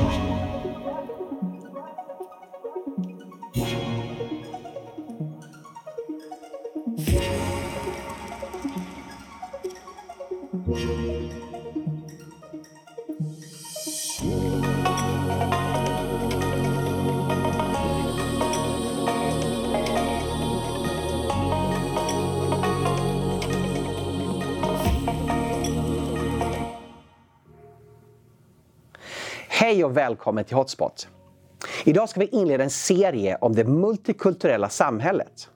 出什么。Hej och välkommen till Hotspot! Idag ska vi inleda en serie om det multikulturella samhället.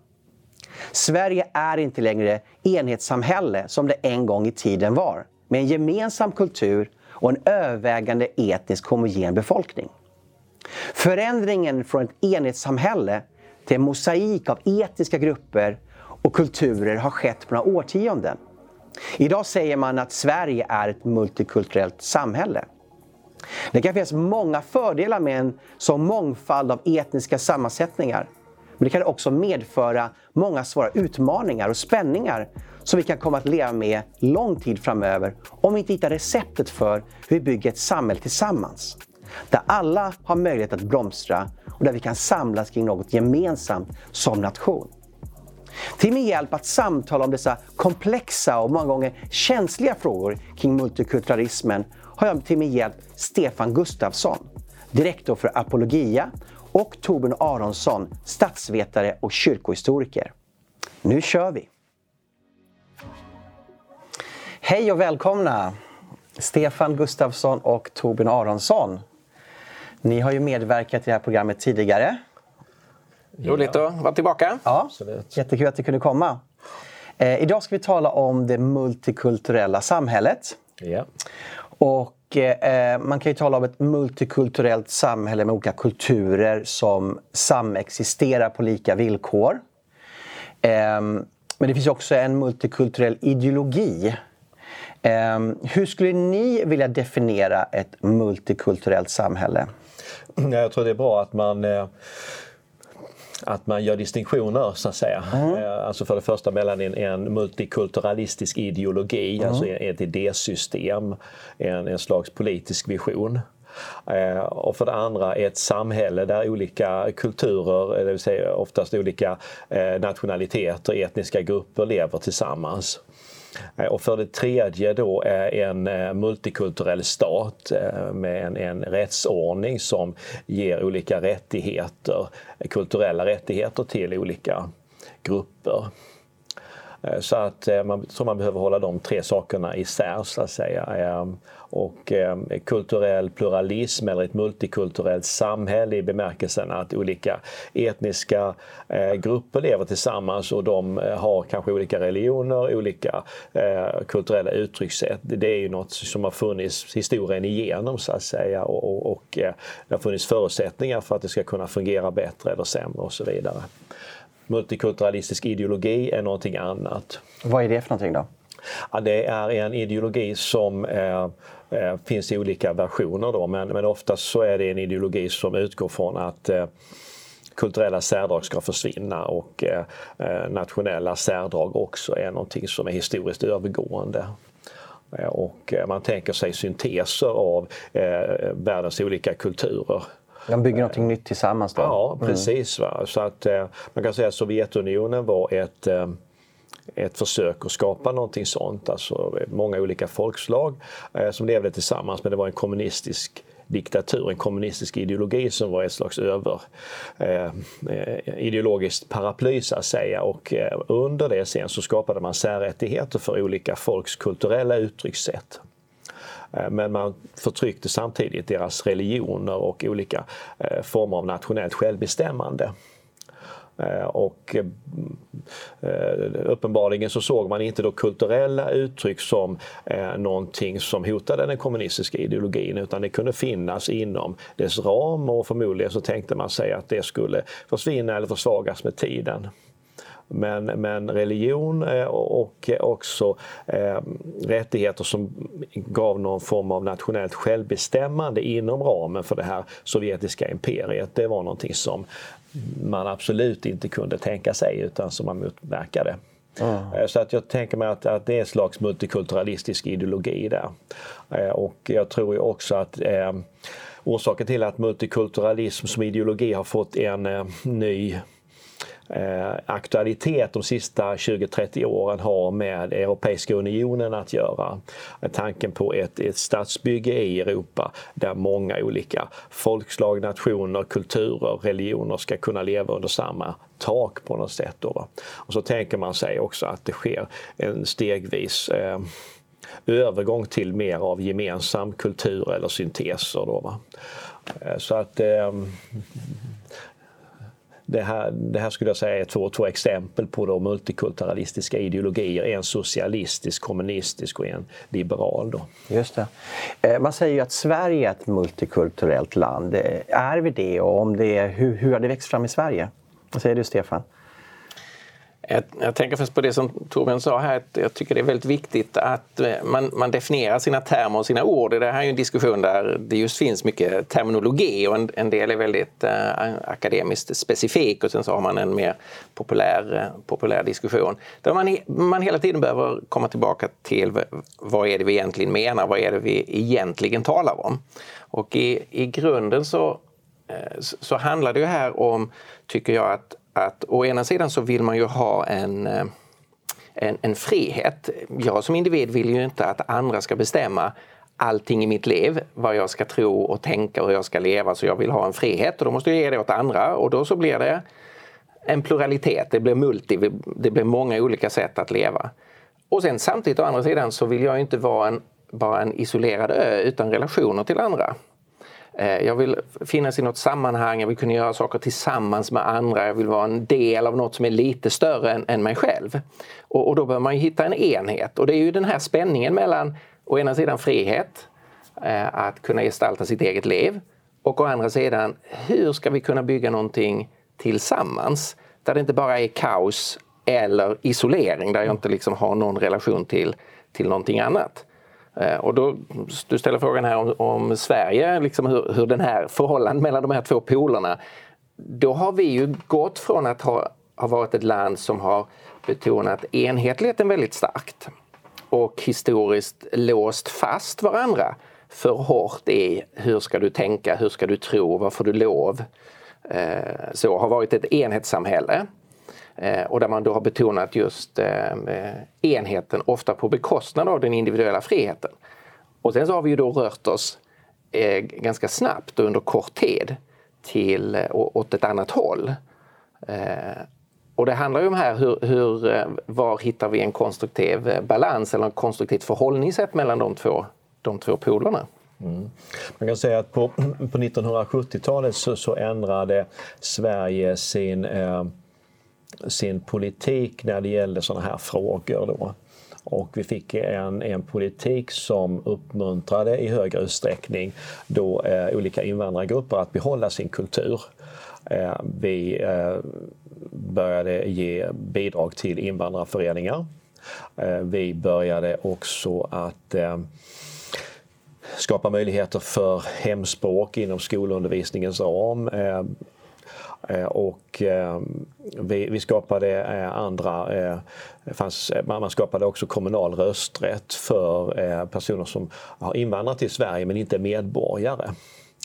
Sverige är inte längre enhetssamhälle som det en gång i tiden var, med en gemensam kultur och en övervägande etnisk homogen befolkning. Förändringen från ett enhetssamhälle till en mosaik av etniska grupper och kulturer har skett på några årtionden. Idag säger man att Sverige är ett multikulturellt samhälle. Det kan finnas många fördelar med en sån mångfald av etniska sammansättningar. Men det kan också medföra många svåra utmaningar och spänningar som vi kan komma att leva med lång tid framöver om vi inte hittar receptet för hur vi bygger ett samhälle tillsammans. Där alla har möjlighet att blomstra och där vi kan samlas kring något gemensamt som nation. Till min hjälp att samtala om dessa komplexa och många gånger känsliga frågor kring multikulturalismen har jag till min hjälp Stefan Gustafsson, direktor för Apologia och Torbjörn Aronsson, statsvetare och kyrkohistoriker. Nu kör vi! Hej och välkomna! Stefan Gustafsson och Torbjörn Aronsson. Ni har ju medverkat i det här programmet tidigare. Roligt att vara tillbaka. Ja, Absolut. jättekul att du kunde komma. Eh, idag ska vi tala om det multikulturella samhället. Ja. Och eh, man kan ju tala om ett multikulturellt samhälle med olika kulturer som samexisterar på lika villkor. Eh, men det finns också en multikulturell ideologi. Eh, hur skulle ni vilja definiera ett multikulturellt samhälle? Jag tror det är bra att man eh, att man gör distinktioner så att säga. Mm. Alltså för det första mellan en, en multikulturalistisk ideologi, mm. alltså ett idésystem, en, en slags politisk vision. Eh, och för det andra ett samhälle där olika kulturer, det vill säga oftast olika eh, nationaliteter, etniska grupper lever tillsammans. Eh, och för det tredje då en eh, multikulturell stat eh, med en, en rättsordning som ger olika rättigheter, kulturella rättigheter till olika grupper. Så att man tror man behöver hålla de tre sakerna isär så att säga. Och eh, kulturell pluralism eller ett multikulturellt samhälle i bemärkelsen att olika etniska eh, grupper lever tillsammans och de eh, har kanske olika religioner, olika eh, kulturella uttryckssätt. Det är ju något som har funnits historien igenom så att säga och, och, och det har funnits förutsättningar för att det ska kunna fungera bättre eller sämre och så vidare. Multikulturalistisk ideologi är någonting annat. Vad är det för någonting då? Ja, det är en ideologi som eh, eh, finns i olika versioner då, men, men oftast så är det en ideologi som utgår från att eh, kulturella särdrag ska försvinna och eh, eh nationella särdrag också är någonting som är historiskt övergående. Och man tänker sig synteser av världens olika kulturer. De bygger någonting nytt tillsammans då? Ja, precis. Va? Så att, man kan säga att Sovjetunionen var ett ett försök att skapa någonting sånt. Alltså många olika folkslag eh, som levde tillsammans men det var en kommunistisk diktatur, en kommunistisk ideologi som var ett slags över eh, eh ideologiskt paraply så att säga och eh, under det sen så skapade man särrättigheter för olika folks kulturella uttryckssätt. Eh, men man förtryckte samtidigt deras religioner och olika eh, former av nationellt självbestämmande. Eh, och eh, eh, uppenbarligen så såg man inte då kulturella uttryck som någonting som hotade den kommunistiska ideologin utan det kunde finnas inom dess ram och förmodligen så tänkte man sig att det skulle försvinna eller försvagas med tiden. Men, men religion och också eh, rättigheter som gav någon form av nationellt självbestämmande inom ramen för det här sovjetiska imperiet, det var någonting som man absolut inte kunde tänka sig utan som man motverkade. Mm. Så att jag tänker mig att, att det är en slags multikulturalistisk ideologi där. Eh, och jag tror ju också att eh, orsaken till att multikulturalism som ideologi har fått en eh, ny eh, aktualitet de sista 20-30 åren har med Europeiska unionen att göra. Tanken på ett, ett statsbygge i Europa där många olika folkslag, nationer, kulturer, religioner ska kunna leva under samma tak på något sätt. Då, Och så tänker man sig också att det sker en stegvis eh, övergång till mer av gemensam kultur eller synteser. Då, va? Eh, så att eh, det här, det här skulle jag säga är två, två exempel på då multikulturalistiska ideologier. En socialistisk, kommunistisk och en liberal. Då. Just det. Eh, man säger ju att Sverige är ett multikulturellt land. Eh, är vi det och om det är, hur, hur har det växt fram i Sverige? Vad säger du Stefan? Jag, tänker först på det som Torbjörn sa här. Att jag tycker det är väldigt viktigt att eh, man, man definierar sina termer och sina ord. Det här är ju en diskussion där det just finns mycket terminologi och en, en del är väldigt eh, akademiskt specifik och sen så har man en mer populär, eh, populär diskussion. Där man, man hela tiden behöver komma tillbaka till vad är det vi egentligen menar? Vad är det vi egentligen talar om? Och i, i grunden så, eh, så handlar det ju här om, tycker jag, att att å ena sidan så vill man ju ha en, eh, en, en frihet. Jag som individ vill ju inte att andra ska bestämma allting i mitt liv, vad jag ska tro och tänka och hur jag ska leva. Så jag vill ha en frihet och då måste jag ge det åt andra och då så blir det en pluralitet, det blir multi, det blir många olika sätt att leva. Och sen samtidigt å andra sidan så vill jag inte vara en, bara en isolerad ö utan relationer till andra. Eh, jag vill finnas i något sammanhang, jag vill kunna göra saker tillsammans med andra, jag vill vara en del av något som är lite större än, än mig själv. Och, och, då behöver man hitta en enhet och det är ju den här spänningen mellan å ena sidan frihet, eh, att kunna gestalta sitt eget liv och å andra sidan hur ska vi kunna bygga någonting tillsammans där det inte bara är kaos eller isolering där jag inte liksom har någon relation till, till någonting annat. Eh, och då, du ställer frågan här om, om Sverige, liksom hur, hur den här förhållandet mellan de här två polerna. Då har vi ju gått från att ha, ha varit ett land som har betonat enhetligheten väldigt starkt och historiskt låst fast varandra för hårt i hur ska du tänka, hur ska du tro, vad får du lov? Eh, så har varit ett enhetssamhälle Eh, och där man då har betonat just eh, enheten, ofta på bekostnad av den individuella friheten. Och sen så har vi ju då rört oss eh, ganska snabbt och under kort tid till, åt ett annat håll. Och det handlar ju om här hur, hur, var hittar vi en konstruktiv balans eller ett konstruktivt förhållningssätt mellan de två, de två polerna. Mm. Man kan säga att på, på 1970-talet så, så, ändrade Sverige sin eh, sin politik när det gällde sådana här frågor. Då. Och vi fick en, en politik som uppmuntrade i högre utsträckning då, eh, olika invandrargrupper att behålla sin kultur. Eh, vi eh, började ge bidrag till invandrarföreningar. Eh, vi började också att eh, skapa möjligheter för hemspråk inom skolundervisningens ram. Eh, Eh, och eh, vi, vi skapade eh, andra, fanns, man skapade också kommunal rösträtt för personer som har invandrat till Sverige men inte är medborgare.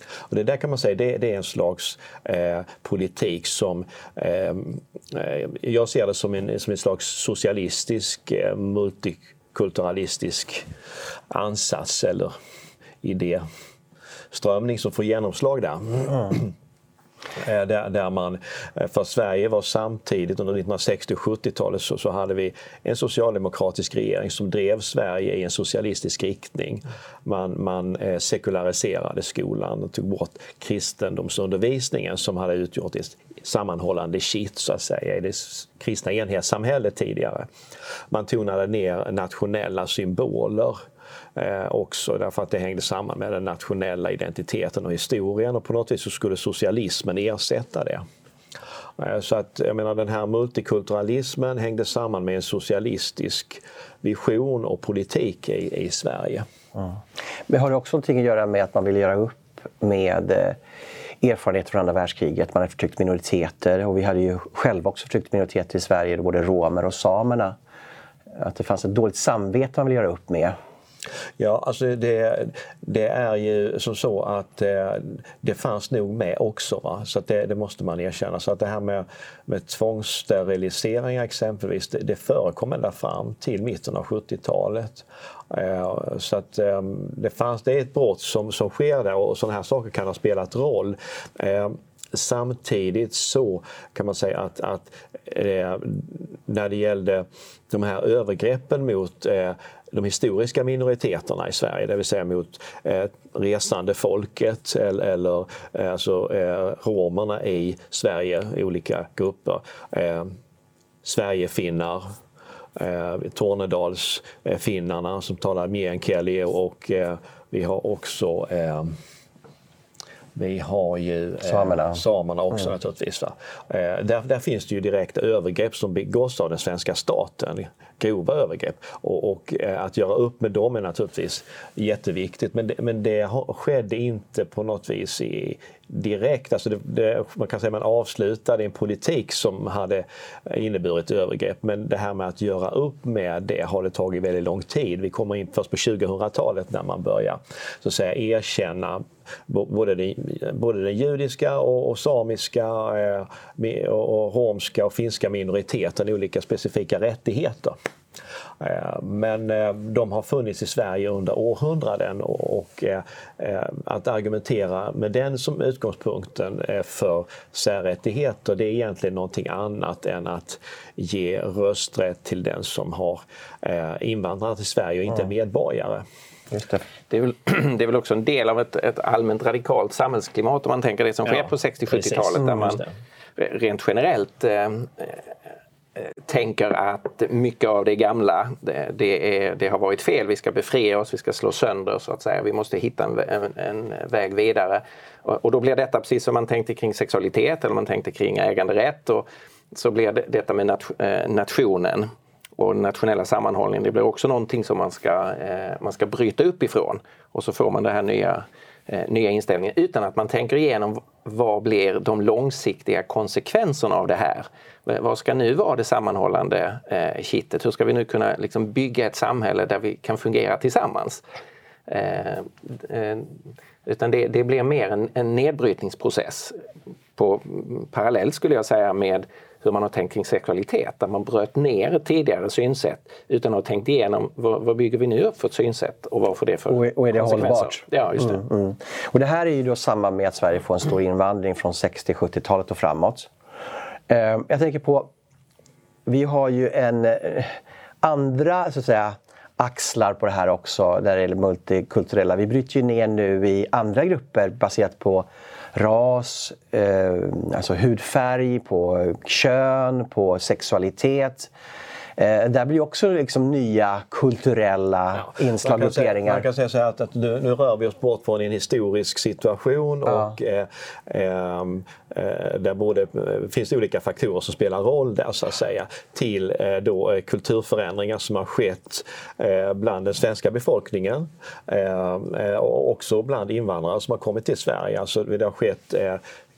Och det där kan man säga det, det är en slags eh, politik som eh, jag ser det som en, som en slags socialistisk eh, multikulturalistisk ansats eller idéströmning som får genomslag där. Mm. Eh, där, där man, eh, för Sverige var samtidigt under 1960 och 70-talet så, så, hade vi en socialdemokratisk regering som drev Sverige i en socialistisk riktning. Man, man eh, sekulariserade skolan och tog bort kristendomsundervisningen som hade utgjort ett sammanhållande kitt så att säga i det kristna enhetssamhället tidigare. Man tonade ner nationella symboler eh, också därför att det hängde samman med den nationella identiteten och historien och på något vis så skulle socialismen ersätta det. Eh, så att jag menar den här multikulturalismen hängde samman med en socialistisk vision och politik i, i Sverige. Mm. Men har det också någonting att göra med att man vill göra upp med eh, erfarenheter från andra världskriget. Man har förtryckt minoriteter och vi hade ju själva också förtryckt minoriteter i Sverige, både romer och samerna. Att det fanns ett dåligt samvete man ville göra upp med. Ja, alltså det, det, är ju som så att eh, det fanns nog med också. Va? Så det, det, måste man erkänna. Så att det här med, med tvångssteriliseringar exempelvis, det, det förekom ända fram till mitten av 70-talet. Eh, så att eh, det, fanns, det är ett brott som, som sker där och sådana här saker kan ha spelat roll. Eh, samtidigt så kan man säga att, att eh, när det gällde de här övergreppen mot eh, de historiska minoriteterna i Sverige, det vill säga mot eh, resande folket eller, eller eh, alltså, eh, romerna i Sverige i olika grupper. Eh, Sverigefinnar, eh, Tornedalsfinnarna som talar meänkieli och eh, vi har också eh, vi har ju eh, samerna, samerna också mm. naturligtvis. Va? Eh, där, där finns det ju direkta övergrepp som begås av den svenska staten grova övergrepp. Och, och eh, att göra upp med dem är naturligtvis jätteviktigt. Men det, men det skedde inte på något vis i, direkt. Alltså det, det, man kan säga att man avslutade en politik som hade inneburit övergrepp. Men det här med att göra upp med det har det tagit väldigt lång tid. Vi kommer in först på 2000-talet när man börjar så att säga, erkänna både den, både den judiska och, och samiska eh, och, och romska och finska minoriteten olika specifika rättigheter. Eh, men eh, de har funnits i Sverige under århundraden och eh, att argumentera med den som utgångspunkten för särrättigheter det är egentligen någonting annat än att ge rösträtt till den som har invandrat till Sverige och inte är medborgare. Just det. Det, är väl, det är väl också en del av ett, ett allmänt radikalt samhällsklimat om man tänker det som sker på 60-70-talet där mm, man rent generellt eh, tänker att mycket av det gamla, det, det, är, det, har varit fel. Vi ska befria oss, vi ska slå sönder så att säga. Vi måste hitta en, en, en väg vidare. Och, och, då blir detta precis som man tänkte kring sexualitet eller man tänkte kring äganderätt. Och så blir det, detta med nat, eh, nationen och den nationella sammanhållningen, det blir också någonting som man ska, eh, man ska bryta upp ifrån. Och så får man det här nya eh, Eh, nya inställningen utan att man tänker igenom vad blir de långsiktiga konsekvenserna av det här? Vad ska nu vara det sammanhållande eh, kittet? Hur ska vi nu kunna liksom, bygga ett samhälle där vi kan fungera tillsammans? Eh, eh, utan det, det, blir mer en, en nedbrytningsprocess på, parallellt skulle jag säga med hur man har tänkt kring sexualitet, där man bröt ner tidigare synsätt utan att ha tänkt igenom vad, vad bygger vi nu upp för ett synsätt och vad får det för och, och är det hållbart? Ja, just det. Mm, mm. Och det här är ju då samma med att Sverige får en stor invandring från 60-70-talet och framåt. Eh, jag tänker på, vi har ju en eh, andra så att säga axlar på det här också, där det är multikulturella. Vi bryter ju ner nu i andra grupper baserat på ras, eh, alltså hudfärg, på kön, på sexualitet. Eh, där blir också liksom nya kulturella ja. inslag grupperingar. Man kan säga så här att, att nu, nu, rör vi oss bort från en historisk situation ja. och eh, ehm, eh, där både eh, finns det olika faktorer som spelar roll där så att säga till eh, då eh, kulturförändringar som har skett bland den svenska befolkningen och också bland invandrare som har kommit till Sverige. Alltså det har skett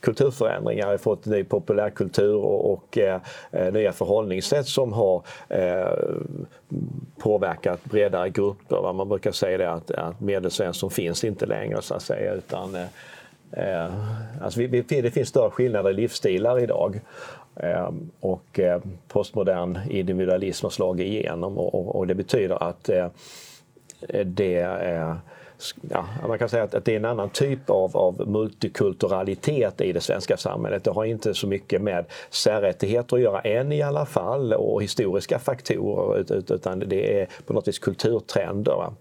kulturförändringar, har fått ny populärkultur och, och eh, eh, nya förhållningssätt som har eh, påverkat bredare grupper. Man brukar säga det att, att medelsvensson finns inte längre så att säga utan eh, eh, alltså vi, vi, det finns större skillnader i livsstilar idag. Eh, och eh, postmodern individualism har slagit igenom och, och, och det betyder att eh, det är ja, man kan säga att, det är en annan typ av, av multikulturalitet i det svenska samhället. Det har inte så mycket med särrättigheter att göra än i alla fall och historiska faktorer utan det är på något vis kulturtrender.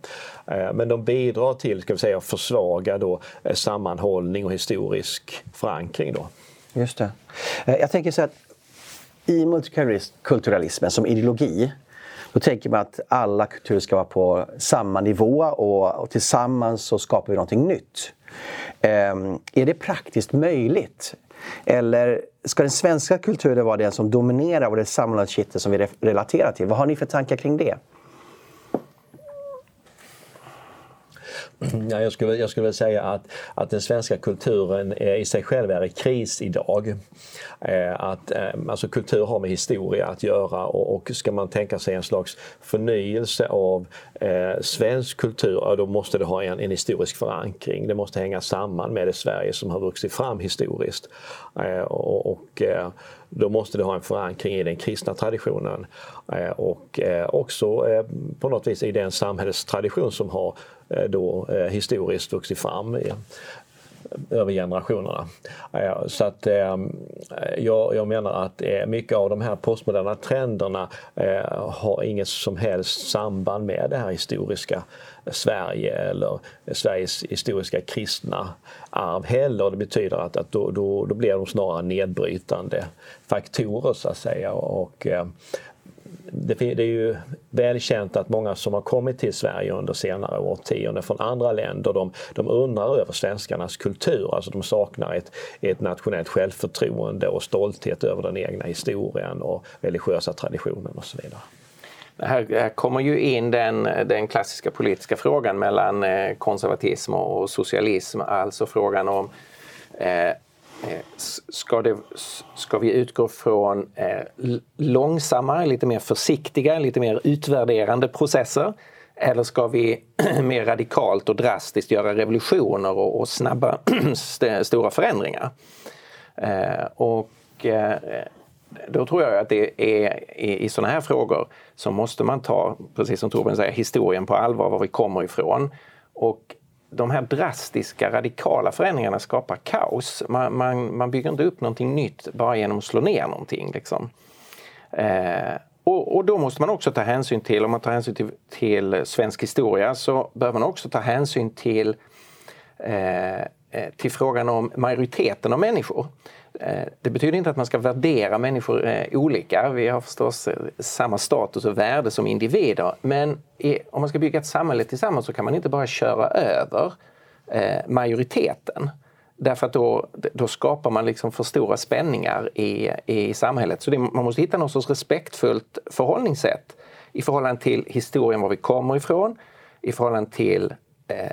Eh, men de bidrar till ska vi säga, att försvaga då, eh, sammanhållning och historisk förankring. Då. Just det. Eh, jag tänker så att i multikulturalismen som ideologi då tänker man att alla kulturer ska vara på samma nivå och, och tillsammans så skapar vi någonting nytt. Um, är det praktiskt möjligt? Eller ska den svenska kulturen vara den som dominerar och det samlade kittet som vi relaterar till? Vad har ni för tankar kring det? Ja, jag, skulle, jag skulle vilja säga att, att den svenska kulturen i sig själv är i kris idag. Eh, att, eh, alltså kultur har med historia att göra och, och ska man tänka sig en slags förnyelse av eh, svensk kultur, då måste det ha en, en, historisk förankring. Det måste hänga samman med det Sverige som har vuxit fram historiskt. Eh, och, och eh, då måste det ha en förankring i den kristna traditionen eh, och eh, också eh, på något vis i den samhällstradition som har då historiskt vuxit fram över generationerna. Eh, så att eh, jag, jag menar att eh, mycket av de här postmoderna trenderna har inget som helst samband med det här historiska Sverige eller Sveriges historiska kristna arv heller. Det betyder att, att då, då, då blir de snarare nedbrytande faktorer så att säga. Och, det, är ju välkänt att många som har kommit till Sverige under senare årtionden från andra länder, de, de undrar över svenskarnas kultur. Alltså de saknar ett, ett nationellt självförtroende och stolthet över den egna historien och religiösa traditionen och så vidare. Här, här kommer ju in den, den klassiska politiska frågan mellan eh, konservatism och socialism, alltså frågan om Eh, Eh, ska, det, ska vi utgå från eh, långsammare, lite mer försiktiga, lite mer utvärderande processer? Eller ska vi mer radikalt och drastiskt göra revolutioner och, och snabba stora förändringar? Eh, och eh, då tror jag att det är i, i sådana här frågor så måste man ta, precis som Torbjörn säger, historien på allvar, var vi kommer ifrån. Och de här drastiska, radikala förändringarna skapar kaos. Man, man, man bygger inte upp någonting nytt bara genom att slå ner någonting. Liksom. Eh, och, och, då måste man också ta hänsyn till, om man tar hänsyn till, till svensk historia, så behöver man också ta hänsyn till, eh, eh till frågan om majoriteten av människor. Eh, det betyder inte att man ska värdera människor eh, olika. Vi har förstås eh, samma status och värde som individer. Men om man ska bygga ett samhälle tillsammans så kan man inte bara köra över majoriteten. Därför att då, då skapar man liksom för stora spänningar i, i samhället. Så det, man måste hitta någon sorts respektfullt förhållningssätt i förhållande till historien, var vi kommer ifrån, i förhållande till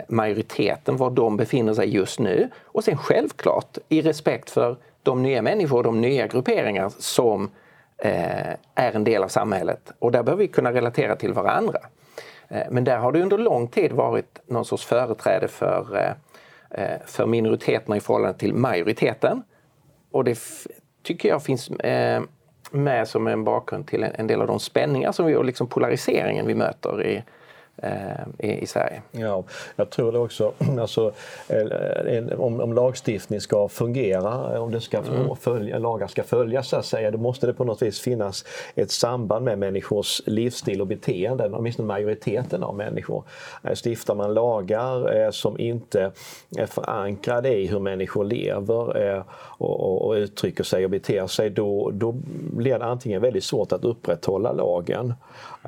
majoriteten, var de befinner sig just nu och sen självklart i respekt för de nya människor, de nya grupperingar som eh, är en del av samhället. Och där behöver vi kunna relatera till varandra. Eh, men där har det under lång tid varit någon sorts företräde för, eh, eh för minoriteterna i förhållande till majoriteten. Och det tycker jag finns eh, med som en bakgrund till en, en del av de spänningar som vi, och liksom polariseringen vi möter i, Eh, i, i Sverige. Ja, jag tror det också. Alltså, eh, om, om lagstiftning ska fungera, om det ska mm. följa, lagar ska följas så säga, då måste det på något vis finnas ett samband med människors livsstil och beteenden, åtminstone majoriteten av människor. Eh, stiftar man lagar som inte är förankrade i hur människor lever och, och, och uttrycker sig och beter sig, då, då blir det antingen väldigt svårt att upprätthålla lagen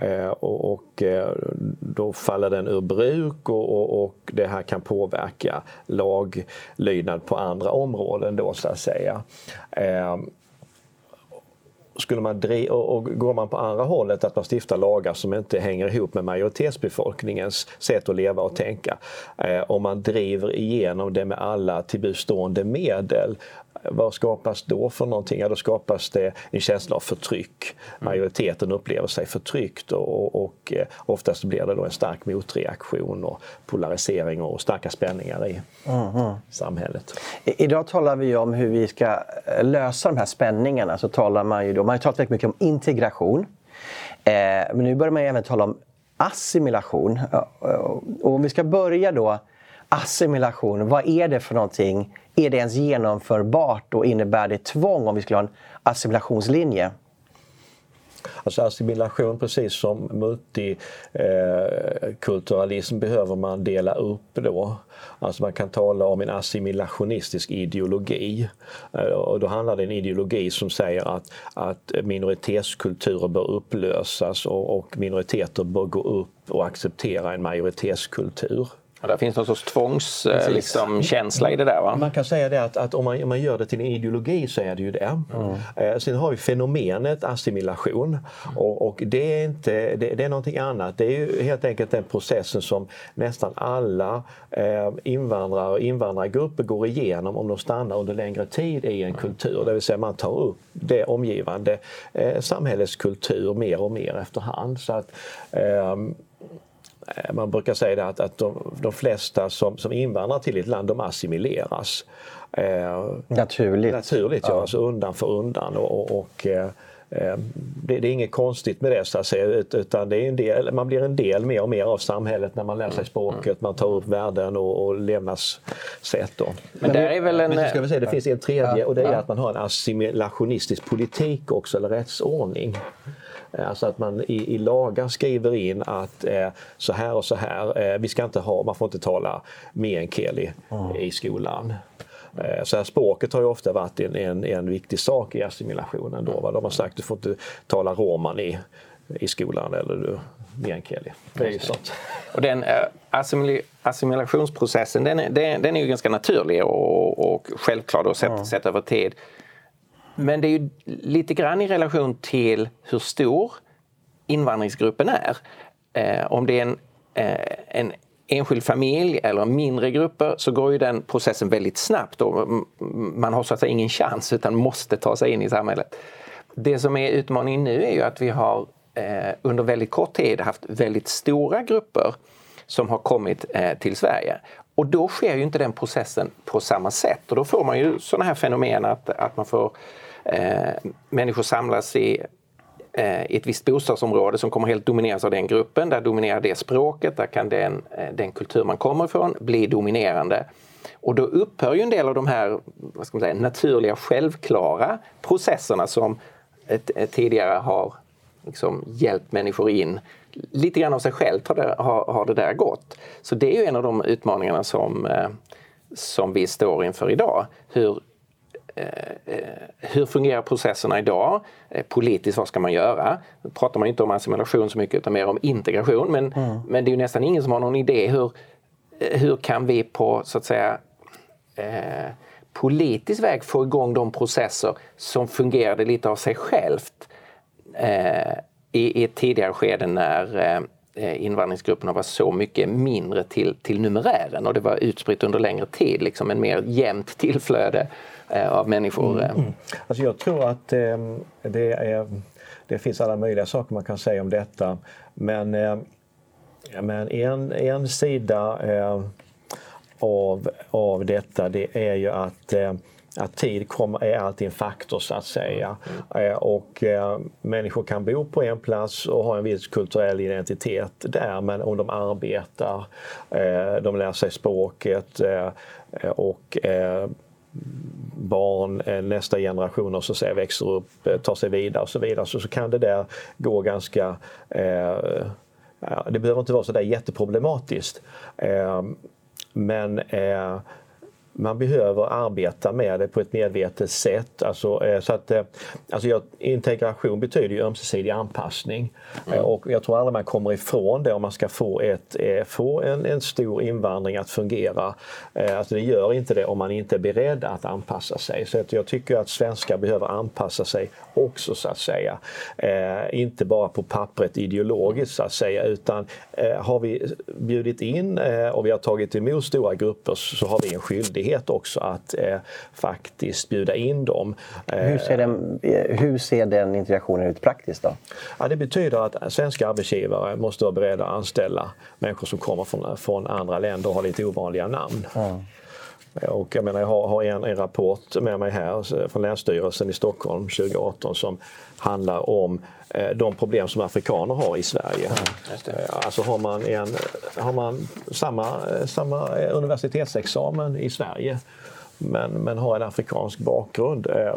Eh, och, och eh, då faller den ur bruk och, och, och, det här kan påverka laglydnad på andra områden då så att säga. Eh, skulle man driva, och går man på andra hållet, att man stiftar lagar som inte hänger ihop med majoritetsbefolkningens sätt att leva och tänka. Eh, om man driver igenom det med alla tillbudstående medel vad skapas då för någonting? Ja, då skapas det en känsla av förtryck. Mm. Majoriteten upplever sig förtryckt och, och eh, oftast blir det då en stark motreaktion och polarisering och starka spänningar i mm. samhället. Idag talar vi om hur vi ska eh, lösa de här spänningarna. Så talar man, ju då, man har talat väldigt mycket om integration. Eh, men nu börjar man även tala om assimilation. Och om vi ska börja då assimilation, vad är det för någonting? Är det ens genomförbart och innebär det tvång om vi skulle ha en assimilationslinje? Alltså assimilation, precis som multikulturalism, behöver man dela upp då. Alltså man kan tala om en assimilationistisk ideologi. Eh, och då handlar det om en ideologi som säger att, att minoritetskulturer bör upplösas och, och minoriteter bör gå upp och acceptera en majoritetskultur. Och där finns någon sorts tvångskänsla liksom, känsla i det där va? Man kan säga det att, att om, man, om man gör det till en ideologi så är det ju det. Mm. Eh, sen har vi fenomenet assimilation och, och det, är inte, det, det, är någonting annat. Det är ju helt enkelt den processen som nästan alla eh, invandrare och invandrargrupper går igenom om de stannar under längre tid i en kultur. Det vill säga man tar upp det omgivande eh, samhällets kultur mer och mer efterhand. Så att, eh, Eh, man brukar säga att, att de, de flesta som, som invandrar till ett land de assimileras. Eh, naturligt. Naturligt, ja. ja. Alltså undan för undan. och, och eh, eh, det, det, är inget konstigt med det så att säga, utan det är en del, man blir en del mer och mer av samhället när man lär sig språket, man tar upp värden och, och levnadssätt. Då. Men, det är väl en... Men ska vi säga, det finns en tredje och det är att man har en assimilationistisk politik också, eller rättsordning. Eh, alltså att man i, i lagar skriver in att eh, så här och så här, eh, vi ska inte ha, man får inte tala meänkieli mm. i skolan. Eh, så här, språket har ju ofta varit en, en, en viktig sak i assimilationen. Då, va? De har sagt att du får inte tala romani i skolan eller du, meänkieli. Det är ju sånt. Och den eh, assimil assimilationsprocessen den är, den, den, är ju ganska naturlig och, och självklar och sett, mm. sett över tid. Men det är ju lite grann i relation till hur stor invandringsgruppen är. Eh, om det är en, eh, en enskild familj eller mindre grupper så går ju den processen väldigt snabbt och man har så att säga ingen chans utan måste ta sig in i samhället. Det som är utmaningen nu är ju att vi har eh, under väldigt kort tid haft väldigt stora grupper som har kommit eh, till Sverige. Och då sker ju inte den processen på samma sätt och då får man ju sådana här fenomen att, att man får eh, människor samlas i eh, i ett visst bostadsområde som kommer helt domineras av den gruppen. Där dominerar det språket, där kan den, eh, den kultur man kommer ifrån bli dominerande. Och då upphör ju en del av de här vad ska man säga, naturliga, självklara processerna som eh, ett, ett tidigare har liksom hjälpt människor in. Lite grann av sig självt har det, har, har det där gått. Så det är ju en av de utmaningarna som, som vi står inför idag. Hur hur fungerar processerna idag? Eh, politiskt, vad ska man göra? Nu pratar man inte om assimilation så mycket utan mer om integration. Men, mm. men det är ju nästan ingen som har någon idé hur, hur kan vi på så att säga eh, politisk väg få igång de processer som fungerade lite av sig självt eh, i, i ett tidigare skede när eh, invandringsgrupperna var så mycket mindre till, till numerären och det var utspritt under längre tid, liksom en mer jämnt tillflöde Eh, av människor. Mm. mm. Alltså jag tror att eh, det, är, det finns alla möjliga saker man kan säga om detta. Men, eh, men en, en sida eh, av, av detta det är ju att eh, att tid kommer, är alltid en faktor så att säga. Mm. Och eh, människor kan bo på en plats och ha en viss kulturell identitet där men om de arbetar, eh, de lär sig språket eh, och barn, eh, nästa generation så säga, växer upp, eh, tar sig vidare och så vidare så, så kan det där gå ganska eh, det behöver inte vara så där jätteproblematiskt. Eh, men eh, man behöver arbeta med det på ett medvetet sätt. Alltså, eh, så att, eh, alltså, integration betyder ju ömsesidig anpassning. Mm. Och jag tror aldrig man kommer ifrån det om man ska få, ett, få en, en stor invandring att fungera. Alltså, det gör inte det om man inte är beredd att anpassa sig. Så att jag tycker att svenskar behöver anpassa sig också så att säga. inte bara på pappret ideologiskt så att säga utan har vi bjudit in och vi har tagit emot stora grupper så har vi en skyldighet möjlighet också att eh, faktiskt bjuda in dem. Hur ser, den, hur ser den integrationen ut praktiskt då? Ja, det betyder att svenska arbetsgivare måste vara beredda att anställa människor som kommer från, från andra länder och har lite ovanliga namn. Mm. Och jag, menar, jag har, har en, en, rapport med mig här från Länsstyrelsen i Stockholm 2018 som handlar om eh, de problem som afrikaner har i Sverige. Ja, alltså har man, en, har man samma, samma universitetsexamen i Sverige men, men har en afrikansk bakgrund. Eh,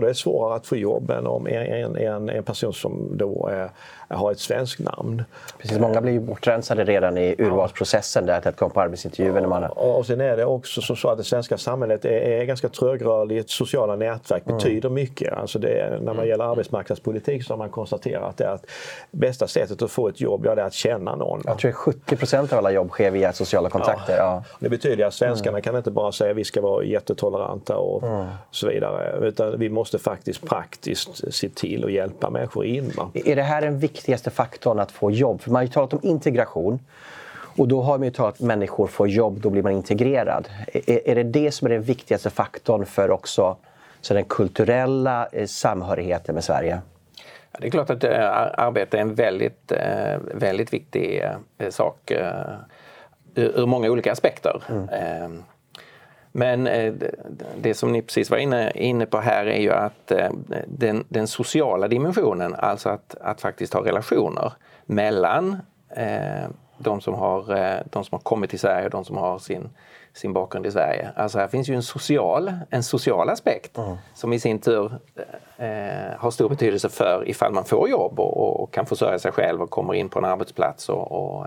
det är svårare att få jobb än om en, en, en person som då är har ett svenskt namn. Precis, många blir ju bortrensade redan i urvalsprocessen där till att komma på arbetsintervjuer. När man är... och, sen är det också så att det svenska samhället är, är ganska trögrörligt. Sociala nätverk mm. betyder mycket. Alltså det, när man mm. gäller arbetsmarknadspolitik så har man konstaterat att bästa sättet att få ett jobb ja, det är att känna någon. Jag tror 70 procent av alla jobb sker via sociala kontakter. Ja. ja. Det betyder att svenskarna mm. kan inte bara säga att vi ska vara jättetoleranta och mm. så vidare. Utan vi måste faktiskt praktiskt se till att hjälpa människor in. Va? Är det här en viktigaste faktorn att få jobb? För man har ju talat om integration. Och då har man ju talat att människor får jobb, då blir man integrerad. Är, är det det som är den viktigaste faktorn för också så den kulturella eh, samhörigheten med Sverige? Ja, det är klart att äh, arbete är en väldigt, äh, väldigt viktig sak ur, ur, många olika aspekter. Mm. Men eh, det som ni precis var inne, inne på här är ju att eh, den, den sociala dimensionen, alltså att, att faktiskt ha relationer mellan eh, de, som har, de som har kommit till Sverige och de som har sin, sin bakgrund i Sverige. Alltså här finns ju en social, en social aspekt mm. som i sin tur eh, har stor betydelse för ifall man får jobb och, och, kan försörja sig själv och kommer in på en arbetsplats och, och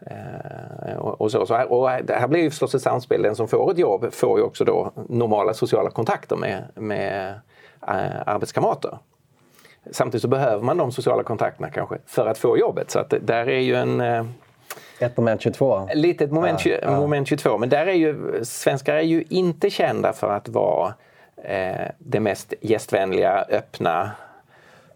Eh, och, och, så, så här, och här blir ju förstås ett samspel. Den som får ett jobb får ju också då normala sociala kontakter med, med äh, arbetskamrater. Samtidigt så behöver man de sociala kontakterna kanske för att få jobbet. Så att där är ju en... Äh, ett moment 22? Lite ett moment, ja, ja. moment 22. Men där är ju, svenskar är ju inte kända för att vara eh, det mest gästvänliga, öppna,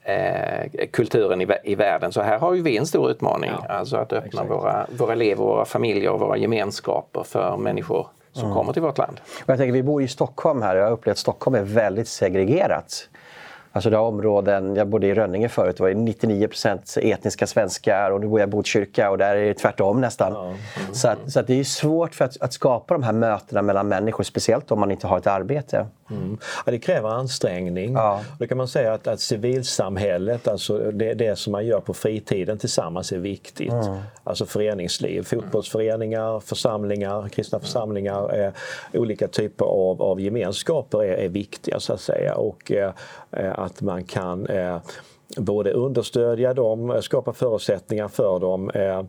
eh, kulturen i, i världen. Så här har ju vi en stor utmaning. Ja, alltså att öppna våra, våra liv, våra familjer och våra gemenskaper för människor som mm. kommer till vårt land. Och jag tänker, vi bor i Stockholm här. Jag har upplevt att Stockholm är väldigt segregerat. Alltså det har områden, jag bodde i Rönninge förut, det var 99% etniska svenskar och nu bor jag i Botkyrka och där är det tvärtom nästan. Mm. Så, att, så att det är svårt för att, att, skapa de här mötena mellan människor, speciellt om man inte har ett arbete. Mm. Ja, det kräver ansträngning. Ja. Då kan man säga att, att civilsamhället, alltså det, det som man gör på fritiden tillsammans är viktigt. Mm. Alltså föreningsliv, fotbollsföreningar, församlingar, kristna församlingar, eh, olika typer av, av gemenskaper är, är viktiga så att säga. Och, eh, att man kan eh, både understödja dem, skapa förutsättningar för dem, eh,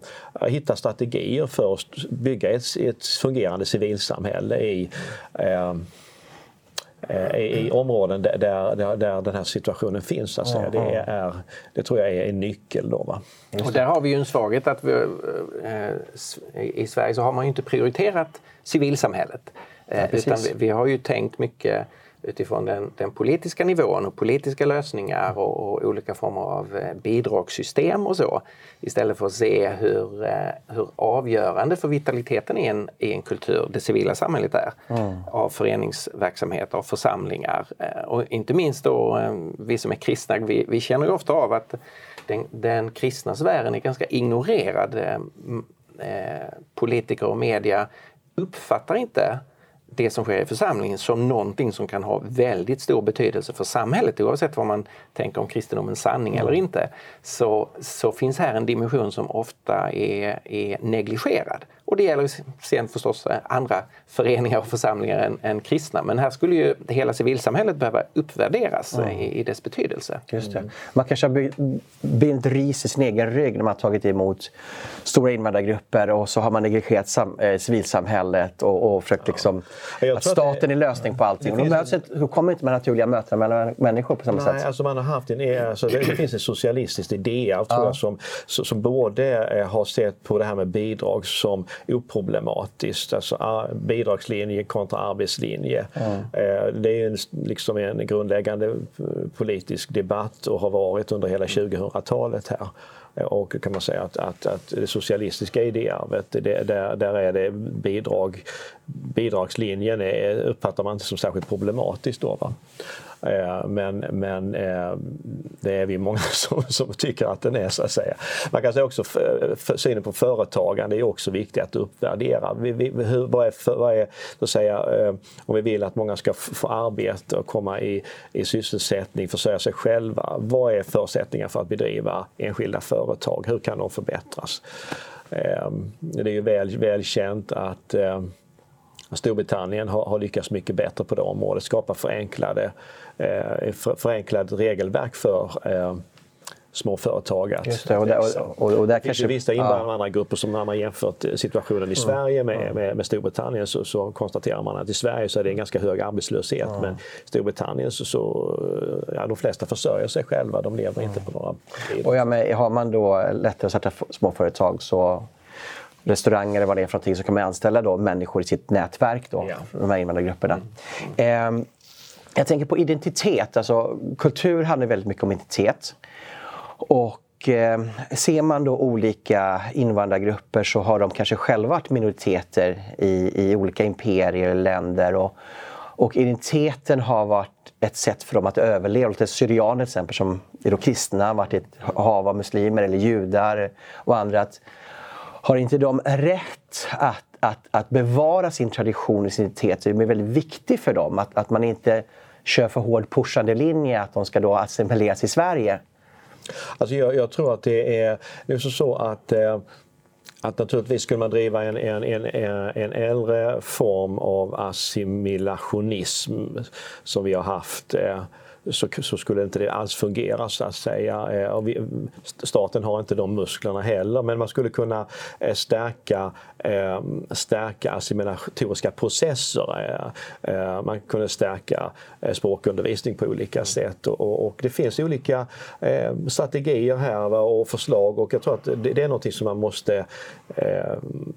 hitta strategier för att bygga ett, ett fungerande civilsamhälle i eh, eh i, i områden där, där, där, den här situationen finns. Att säga. Det, är, det tror jag är en nyckel. Då, va? Och där har vi ju en svaghet att vi, eh, i Sverige så har man ju inte prioriterat civilsamhället. Ja, utan vi, vi, har ju tänkt mycket utifrån den, den, politiska nivån och politiska lösningar och, och, olika former av eh, bidragssystem och så. Istället för att se hur, eh, hur avgörande för vitaliteten i en, i en kultur det civila samhället är. Mm. Av föreningsverksamhet, av församlingar eh, och inte minst då vi som är kristna, vi, vi känner ju ofta av att den, den kristna sfären är ganska ignorerad. politiker och media uppfattar inte det som sker i församlingen som någonting som kan ha väldigt stor betydelse för samhället oavsett vad man tänker om kristendomens sanning mm. eller inte. Så, så finns här en dimension som ofta är, är negligerad. Och det gäller sen förstås andra föreningar och församlingar än, än kristna. Men här skulle ju hela civilsamhället behöva uppvärderas mm. i, i, dess betydelse. Just det. Man kanske har bundit ris i sin egen rygg när man har tagit emot stora invandrargrupper och så har man negligerat sam, eh, civilsamhället och, och försökt liksom att staten är lösning på allting. Ett, då kommer inte med naturliga möten mellan människor på samma nej, sätt. Alltså man har haft en, alltså det, det finns en socialistisk idé tror ja. jag, som, som både eh, har sett på det här med bidrag som oproblematiskt. Alltså bidragslinje kontra arbetslinje. Mm. Det är en, liksom en grundläggande eh, politisk debatt och har varit under hela 2000-talet här. Och kan man säga att, att, att det socialistiska idéarvet, det, där, där är det bidrag, bidragslinjen är, uppfattar man inte som särskilt problematiskt. Då, va? Eh, men, men eh, det är vi många som, som, tycker att den är så att säga. Man kan säga också för, för, synen på företagande är också viktigt att uppvärdera. Vi, vi, hur, vad är, för, vad är så att säga, eh, om vi vill att många ska få arbete och komma i, i sysselsättning, försörja sig själva. Vad är förutsättningar för att bedriva enskilda företag? Hur kan de förbättras? Ehm, det är ju väl, väl känt att Storbritannien har, har, lyckats mycket bättre på det området, skapa förenklade, eh, för, förenklade regelverk för eh, småföretag att Just det, och, där, och, och, och där kanske, det vissa invandrargrupper som när man jämfört situationen i mm. Sverige med, mm. med, med, Storbritannien så, så, konstaterar man att i Sverige så är det en ganska hög arbetslöshet mm. men Storbritannien så, så ja, de flesta försörjer sig själva, de lever inte på några Och ja, men Har man då lättare att starta småföretag så restauranger eller vad det är för någonting så kan man anställa då människor i sitt nätverk, då, ja. de här invandrargrupperna. Mm. Eh, jag tänker på identitet, alltså kultur handlar väldigt mycket om identitet. Och eh, ser man då olika invandrargrupper så har de kanske själva varit minoriteter i, i olika imperier eller länder. Och, och identiteten har varit ett sätt för dem att överleva. Till syrianer till exempel som är då kristna, har varit ett hav av muslimer eller judar och andra. Att, har inte de rätt att, att, att bevara sin tradition och sin identitet? Det är väldigt viktigt för dem att, att man inte kör för hård pushande linje att de ska då assimileras i Sverige. Alltså jag, jag tror att det är, det är så att eh, att naturligtvis skulle man driva en, en, en, en äldre form av assimilationism som vi har haft eh, så, så, skulle inte det alls fungera så att säga. Eh, och vi, staten har inte de musklerna heller men man skulle kunna eh, stärka, eh, stärka assimilatoriska processer. Man kunde stärka språkundervisning på olika sätt och, och det finns olika strategier här och förslag och jag tror att det, det är någonting som man måste,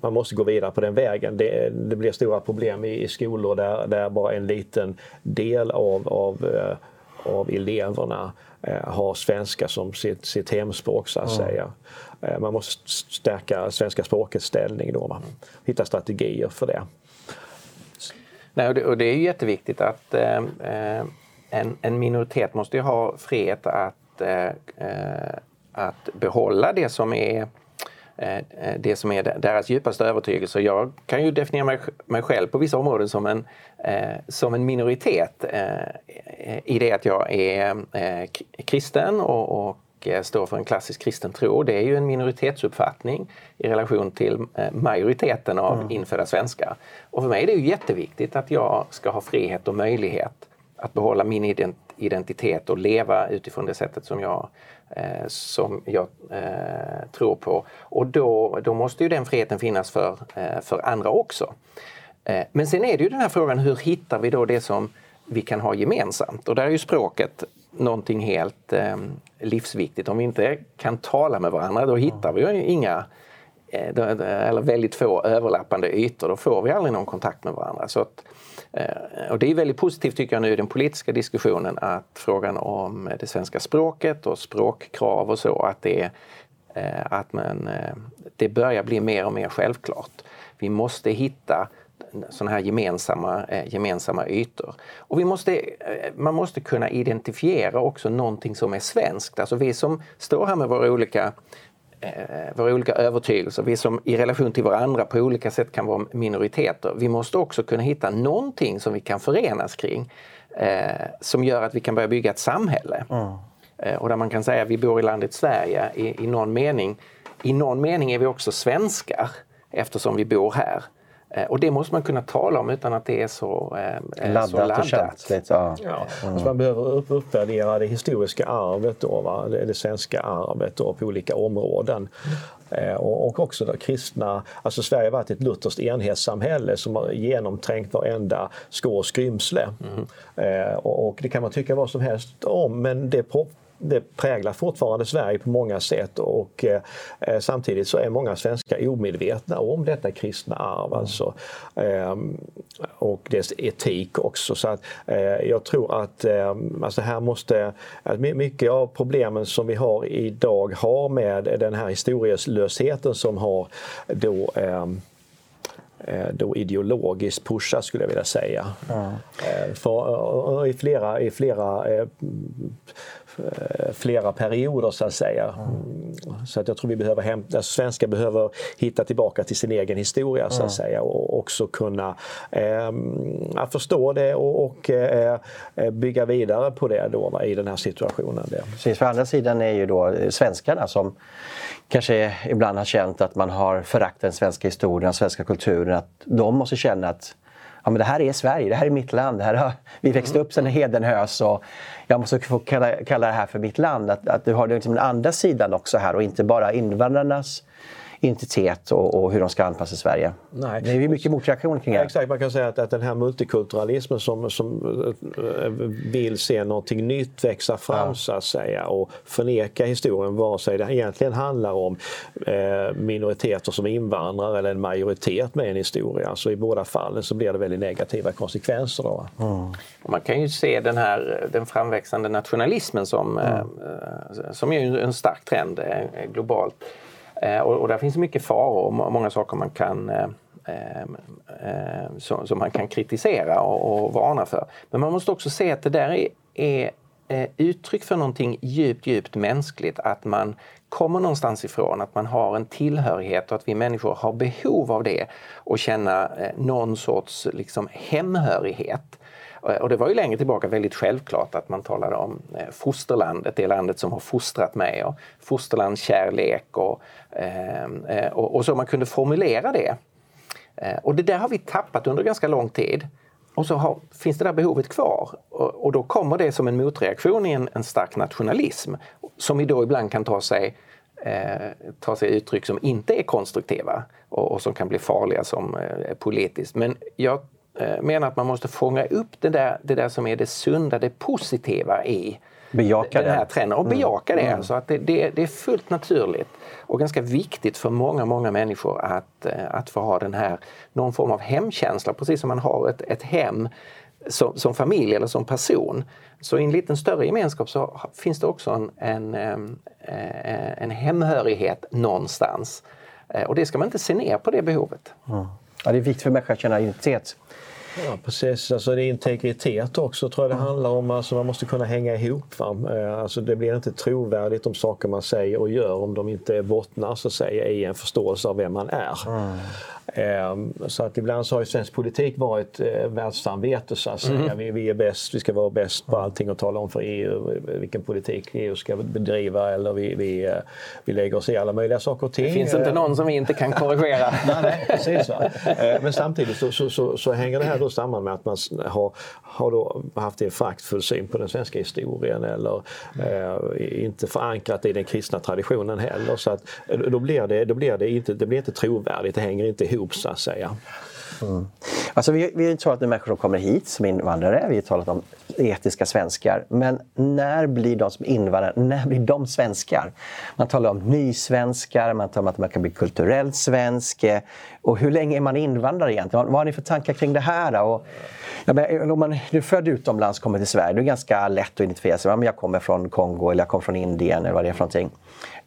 man måste gå vidare på den vägen. Det, det blir stora problem i, i skolor där, där bara en liten del av, av av eleverna eh, har svenska som sitt, sitt hemspråk så att mm. säga. Eh, man måste stärka svenska språkets ställning då. Man. Hitta strategier för det. Nej, och det, och det är jätteviktigt att eh, eh, en, en, minoritet måste ha frihet att, eh, att behålla det som är det som är deras djupaste övertygelse. Jag kan ju definiera mig, mig själv på vissa områden som en, eh, som en minoritet eh, i det att jag är eh, kristen och, och står för en klassisk kristen tro. Det är ju en minoritetsuppfattning i relation till majoriteten av mm. infödda svenskar. Och för mig är det ju jätteviktigt att jag ska ha frihet och möjlighet att behålla min identitet och leva utifrån det sättet som jag eh, som jag eh, tror på. Och då, då måste ju den friheten finnas för, eh, för andra också. Eh, men sen är det ju den här frågan, hur hittar vi då det som vi kan ha gemensamt? Och där är ju språket någonting helt eh, livsviktigt. Om vi inte kan tala med varandra då hittar vi ju inga eh, eller väldigt få överlappande ytor. Då får vi aldrig någon kontakt med varandra. Så att, Eh, Eh, och det är väldigt positivt tycker jag nu i den politiska diskussionen att frågan om det svenska språket och språkkrav och så att det, eh, att man, eh, det börjar bli mer och mer självklart. Vi måste hitta sådana här gemensamma, gemensamma ytor. Och vi måste, man måste kunna identifiera också någonting som är svenskt. Alltså vi som står här med våra olika eh, våra olika övertygelser, vi som i relation till varandra på olika sätt kan vara minoriteter. Vi måste också kunna hitta någonting som vi kan förenas kring eh, som gör att vi kan börja bygga ett samhälle. Mm. Eh, och där man kan säga att vi bor i landet Sverige i, i någon mening. I någon mening är vi också svenskar eftersom vi bor här. Eh, och det måste man kunna tala om utan att det är så eh, laddat. Så laddat. Och känsligt, ja. Ja. Mm. Alltså man behöver upp, uppvärdera det historiska arvet, då, va? Det, det svenska arvet då, på olika områden. Eh, och, och, också då kristna, alltså Sverige har varit ett lutherskt enhetssamhälle som har genomträngt varenda skå och skrymsle. Mm. Eh, och, och, det kan man tycka vad som helst om men det det präglar fortfarande Sverige på många sätt och eh, samtidigt så är många svenskar omedvetna om detta kristna arv mm. alltså, eh, och dess etik också. Så att, eh, jag tror att eh, alltså här måste, att mycket av problemen som vi har idag har med den här historielösheten som har då ehm, eh, då ideologiskt pushas skulle jag vilja säga. Mm. För, i flera, i flera flera perioder så att säga. Mm. Så att jag tror vi behöver hämta, alltså svenskar behöver hitta tillbaka till sin egen historia så att mm. säga och också kunna eh, förstå det och, och eh, bygga vidare på det då i den här situationen. Precis, för andra sidan är ju då svenskarna som kanske ibland har känt att man har föraktat den svenska historien, den svenska kulturen, att de måste känna att ja, men det här är Sverige, det här är mitt land. Det här har, vi växte upp sedan Hedenhös och jag måste få kalla, kalla det här för mitt land. Att, att du har liksom den andra sidan också här och inte bara invandrarnas identitet och, och, hur de ska anpassa Sverige. Nej. Det är ju mycket motreaktioner kring det. Ja, exakt, man kan säga att, att den här multikulturalismen som, som äh, vill se någonting nytt växa fram ja. så att säga och förneka historien vare sig det egentligen handlar om äh, minoriteter som invandrar eller en majoritet med en historia. Så i båda fallen så blir det väldigt negativa konsekvenser. Då. Mm. Man kan ju se den här den framväxande nationalismen som, mm. äh, som är en stark trend globalt. Eh, och, och där finns mycket faror och många saker man kan eh, eh, som, som, man kan kritisera och, och, varna för. Men man måste också se att det där är, är eh, uttryck för någonting djupt, djupt mänskligt. Att man kommer någonstans ifrån, att man har en tillhörighet och att vi människor har behov av det och känna eh, någon sorts liksom, hemhörighet. Eh, och det var ju längre tillbaka väldigt självklart att man talade om eh, fosterlandet, det landet som har fostrat mig och fosterlandskärlek och, ehm, eh, och, och så man kunde formulera det. Och det där har vi tappat under ganska lång tid. Och så har, finns det där behovet kvar och, och, då kommer det som en motreaktion i en, en stark nationalism som då ibland kan ta sig eh, ta sig uttryck som inte är konstruktiva och, och som kan bli farliga som eh, politiskt. Men jag menar att man måste fånga upp det där, det där som är det sunda, det positiva i bejaka den här trenden och bejaka mm. det. Alltså att det, det, det, är fullt naturligt och ganska viktigt för många, många människor att, eh, att få ha den här, någon form av hemkänsla, precis som man har ett, ett hem som, som, familj eller som person. Så i en liten större gemenskap så finns det också en, en, eh, en hemhörighet någonstans. Och det ska man inte se ner på det behovet. Mm. Ja, det är viktigt för människor att känna identitet. Ja, precis. Alltså det är integritet också tror jag det handlar om. Alltså man måste kunna hänga ihop. Va? Eh, alltså det blir inte trovärdigt om saker man säger och gör om de inte bottnar så att säga, i en förståelse av vem man är. Mm. Ehm, så att ibland så har ju svensk politik varit eh, världssamvete så att säga. Mm. Vi, vi, är bäst, vi ska vara bäst på allting och tala om för EU vilken politik EU ska bedriva eller vi, vi, eh, vi lägger oss i alla möjliga saker och ting. Det finns inte någon som vi inte kan korrigera. nej, nej, precis. Va? Men samtidigt så, så, så, så, hänger det här då samman med att man har, har då haft en fraktfull syn på den svenska historien eller eh, inte förankrat i den kristna traditionen heller. Så att, eh, då blir det, då blir det, inte, det blir inte trovärdigt, det hänger inte ihop så att säga. Mm. Alltså vi, vi har talat om människor som kommer hit som invandrare, vi har talat om etiska svenskar. Men när blir de som invandrare, när blir de svenskar? Man talar om nysvenskar, man talar om att man kan bli kulturellt svensk. Eh, och hur länge är man invandrare egentligen? Vad, har ni för tankar kring det här? Och, ja, men, eh, om man är född utomlands och kommer till Sverige, det är ganska lätt att identifiera sig. Jag kommer från Kongo eller jag kommer från Indien eller vad det är för någonting.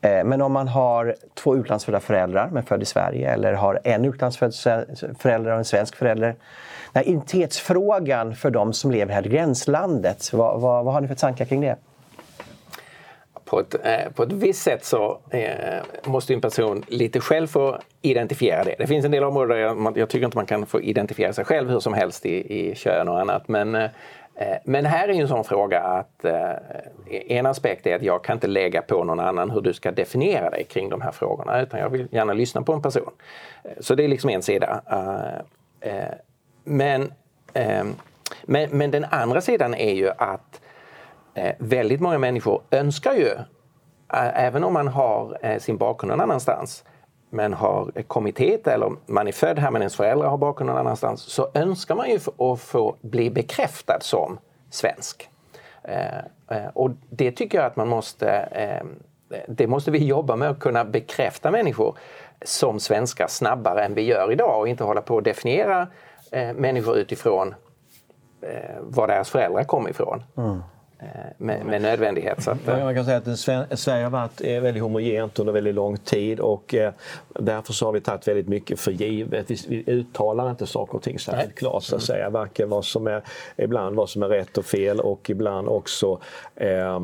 Eh, men om man har två utlandsfödda föräldrar men född i Sverige eller har en utlandsfödd förälder och en svensk förälder. Identitetsfrågan för de som lever här i gränslandet, vad, vad, vad har ni för tankar kring det? På ett, eh, på ett visst sätt så eh, måste en person lite själv få identifiera det. Det finns en del områden där jag, jag tycker inte man kan få identifiera sig själv hur som helst i, i kön och annat. Men eh, men här är ju en sån fråga att en aspekt är att jag kan inte lägga på någon annan hur du ska definiera dig kring de här frågorna utan jag vill gärna lyssna på en person. Så det är liksom en sida. Men, ehm, men, men den andra sidan är ju att eh, väldigt många människor önskar ju, även om man har eh, sin bakgrund någon annanstans, men har kommit hit eller man är född här men ens föräldrar har bakgrund någon annanstans så önskar man ju att få bli bekräftad som svensk. Eh, eh, och det tycker jag att man måste, eh, det måste vi jobba med att kunna bekräfta människor som svenskar snabbare än vi gör idag och inte hålla på att definiera människor utifrån var deras föräldrar kommer ifrån. Mm. Eh, med, med, nödvändighet. Så att, Man kan säga att Sverige har varit eh, väldigt homogent under väldigt lång tid och eh, därför så har vi tagit väldigt mycket för givet. Vi, vi uttalar inte saker och ting särskilt klart så att säga. Varken vad som är, ibland vad som är rätt och fel och ibland också eh, eh,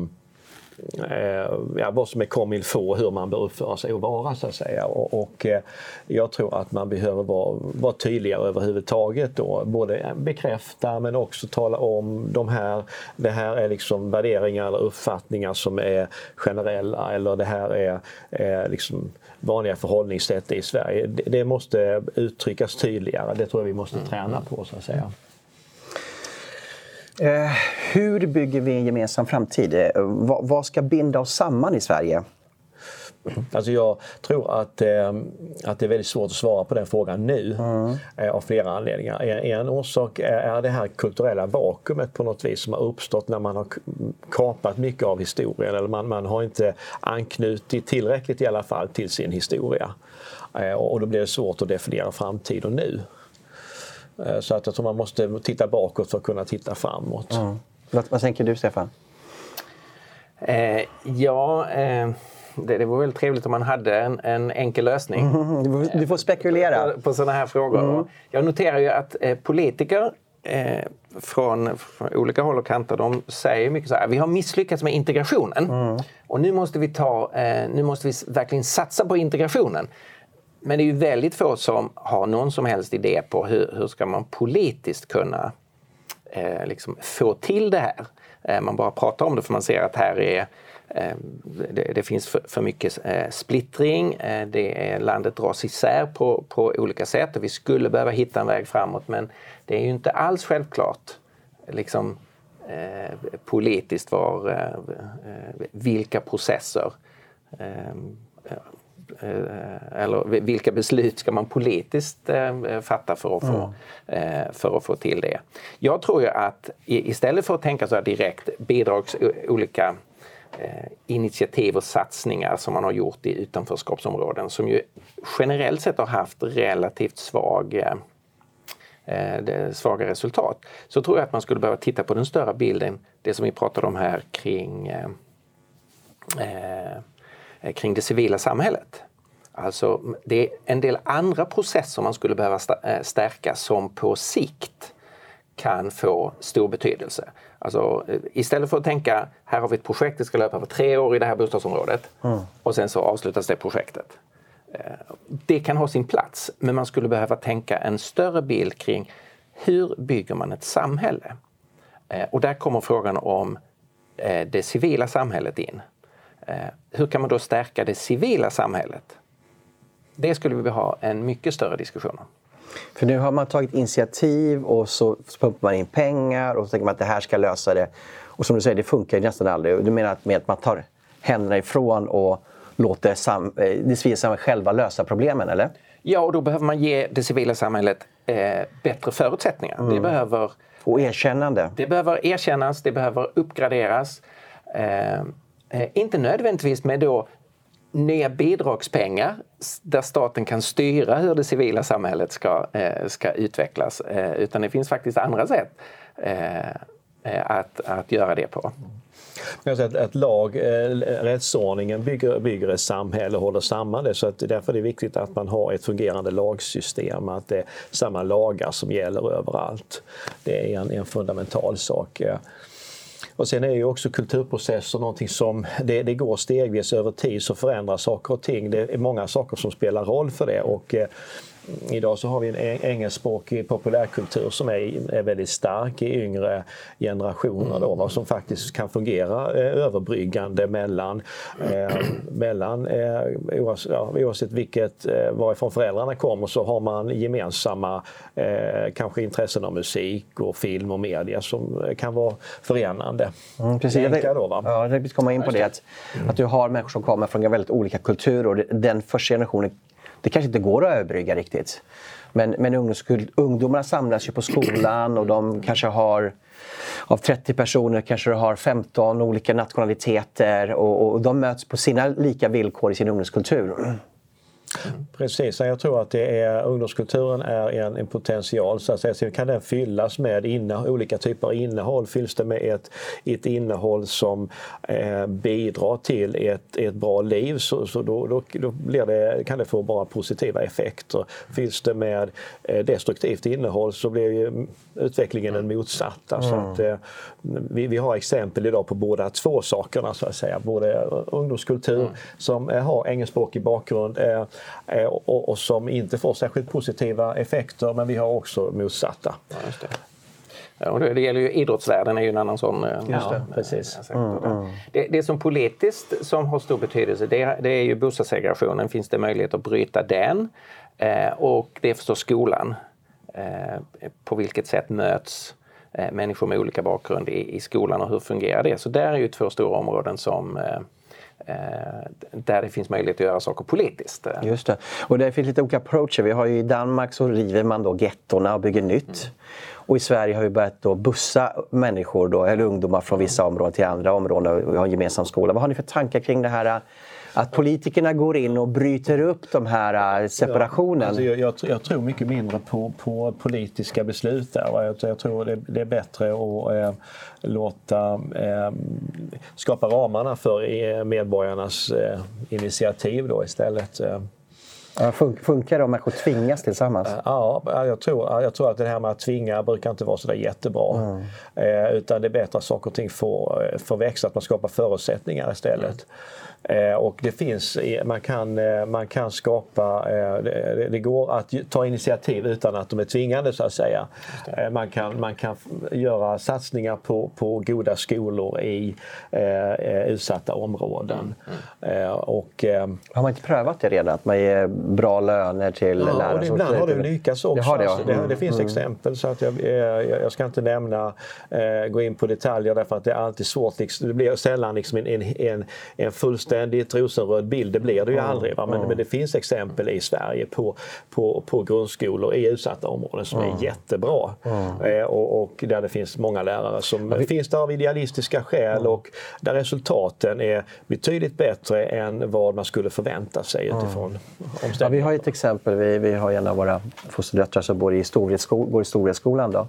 ja, vad som är comme faut, hur man bör uppföra sig och vara så att säga. Och, och eh, jag tror att man behöver vara, vara tydligare överhuvudtaget då. Både bekräfta men också tala om de här, det här är liksom värderingar eller uppfattningar som är generella eller det här är, är liksom vanliga förhållningssätt i Sverige. Det, det, måste uttryckas tydligare. Det tror jag vi måste mm. träna på så att säga. Eh, hur bygger vi en gemensam framtid? Eh, vad, ska binda oss samman i Sverige? Alltså jag tror att, eh, att det är väldigt svårt att svara på den frågan nu mm. eh, av flera anledningar. En, en orsak är, är det här kulturella vakuumet på något vis som har uppstått när man har kapat mycket av historien eller man, man har inte anknutit tillräckligt i alla fall till sin historia. Eh, och då blir det svårt att definiera framtiden nu. Eh, så att jag tror man måste titta bakåt för att kunna titta framåt. Mm. Vad, vad tänker du Stefan? Eh, ja, eh, det, det vore väldigt trevligt om man hade en, en enkel lösning. Mm, du, får, du, får, spekulera. På, på sådana här frågor. Mm. Jag noterar ju att eh, politiker eh, från, från, olika håll och kanter de säger mycket så här, vi har misslyckats med integrationen mm. och nu måste vi ta, eh, nu måste vi verkligen satsa på integrationen. Men det är ju väldigt få som har någon som helst idé på hur, hur ska man politiskt kunna eh, liksom få till det här. Eh, man bara pratar om det för man ser att här är eh, det, det, finns för, för mycket eh, splittring, eh, det är, landet dras isär på, på olika sätt och vi skulle behöva hitta en väg framåt men det är ju inte alls självklart liksom, eh, politiskt var, eh, vilka processer Eh, eller vilka beslut ska man politiskt eh, fatta för att, få, mm. för att få till det? Jag tror ju att istället för att tänka så här direkt bidrags olika initiativ och satsningar som man har gjort i utanförskapsområden som ju generellt sett har haft relativt svag svaga resultat. Så tror jag att man skulle behöva titta på den större bilden, det som vi pratade om här kring eh, Eh, kring det civila samhället. Alltså det är en del andra processer man skulle behöva eh, stärka som på sikt kan få stor betydelse. Alltså, eh, istället för att tänka här har vi ett projekt, det ska löpa på tre år i det här bostadsområdet mm. och sen så avslutas det projektet. Det kan ha sin plats men man skulle behöva tänka en större bild kring hur bygger man ett samhälle? Och där kommer frågan om det civila samhället in. Eh, hur kan man då stärka det civila samhället? Det skulle vi ha en mycket större diskussion om. För nu har man tagit initiativ och så pumpar man in pengar och så tänker man att det här ska lösa det. Och som du säger, det funkar ju nästan aldrig. Du menar att med att man tar händerna ifrån och låter sam eh, det civila samhället själva lösa problemen, eller? Ja, och då behöver man ge det civila samhället eh, bättre förutsättningar. Mm. Det behöver, och erkännande. Det behöver erkännas, det behöver uppgraderas. Eh, Eh, inte nödvändigtvis med då nya bidragspengar där staten kan styra hur det civila samhället ska, eh, ska utvecklas. Eh, utan det finns faktiskt andra sätt att, att göra det på. Jag säger att, att lag, rättsordningen bygger, bygger ett samhälle och håller samman det. Så att därför är det viktigt att man har ett fungerande lagsystem, att det är samma lagar som gäller överallt. Det är en, en fundamental sak. Och sen är ju också kulturprocesser någonting som det, det går stegvis över tid så förändras saker och ting. Det är många saker som spelar roll för det. Och, eh, Idag så har vi en engelskspråkig populärkultur som är, är väldigt stark i yngre generationer då, vad som faktiskt kan fungera eh, överbryggande mellan, eh, mellan eh, oavsett, ja, oavsett vilket, eh, varifrån föräldrarna kommer så har man gemensamma eh, kanske intressen av musik och film och media som kan vara förenande. Mm, precis. Jag, då, va? Ja, jag vill komma in på det. Att, att du har människor som kommer från väldigt olika kulturer och den första generationen det kanske inte går att överbrygga riktigt. Men, men ungdomarna samlas ju på skolan och de kanske har av 30 personer kanske du har 15 olika nationaliteter och, och de möts på sina lika villkor i sin ungdomskultur. Precis, jag tror att det är, ungdomskulturen är en, en potential. Så att säga. Sen kan den fyllas med inne, olika typer av innehåll. Fylls det med ett, ett innehåll som eh, bidrar till ett, ett bra liv så, så då, då, då blir det, kan det få bara positiva effekter. Fylls det med eh, destruktivt innehåll så blir ju utvecklingen den motsatta. Mm. Så att, eh, vi, vi har exempel idag på båda två sakerna så att säga. Både ungdomskultur mm. som eh, har engelskspråkig bakgrund Eh, och, och, som inte får särskilt positiva effekter men vi har också motsatta. Ja, det. Ja, och det gäller ju idrottsvärlden är ju en annan sån. Eh, just det, precis. Mm, mm. Det, det, som politiskt som har stor betydelse det, det är ju bostadssegregationen. Finns det möjlighet att bryta den? Eh, och det är förstås skolan. Eh, på vilket sätt möts eh, människor med olika bakgrund i, i, skolan och hur fungerar det? Så där är ju två stora områden som eh, Eh, där det finns möjlighet att göra saker politiskt. Just det. Och det finns lite olika approacher. Vi har ju I Danmark så river man då gettorna och bygger nytt. Mm. Och i Sverige har vi börjat då bussa människor, då, eller ungdomar från vissa områden till andra områden. Vi har en gemensam skola. Vad har ni för tankar kring det här att politikerna går in och bryter upp de här äh, separationen? Ja, alltså jag, jag, jag, tror mycket mindre på, på politiska beslut där. Jag, jag tror det, det, är bättre att eh, låta eh, skapa ramarna för eh, medborgarnas eh, initiativ då istället. Eh. Funkar det om människor tvingas tillsammans? Ja, jag tror, jag tror att det här med att tvinga brukar inte vara så jättebra. Mm. Eh, utan det är bättre att saker och ting får, får växa, att man skapar förutsättningar istället. Mm. Eh, och det finns, man kan, eh, man kan skapa, eh, det, det, går att ta initiativ utan att de är tvingande så att säga. Man kan, man kan göra satsningar på, på goda skolor i eh, utsatta områden. Mm. Mm. Och, har man inte prövat det redan? Att man ger bra löner till ja, lärare? Och ibland har det lyckats också. Det, har det, ja. alltså, det, det, finns mm. exempel så att jag, jag, ska inte nämna, gå in på detaljer därför att det är alltid svårt. Liksom, det blir sällan liksom en, en, en, en fullständig fullständigt rosenröd bild, det blir det ju aldrig. Va? Men, men det finns exempel i Sverige på, på, på grundskolor i utsatta områden som är jättebra. Eh, och, och, där det finns många lärare som vi... finns där av idealistiska skäl och där resultaten är betydligt bättre än vad man skulle förvänta sig utifrån ja, Vi har ett exempel, vi, vi har en av våra fosterdöttrar som går i Storvredsskolan.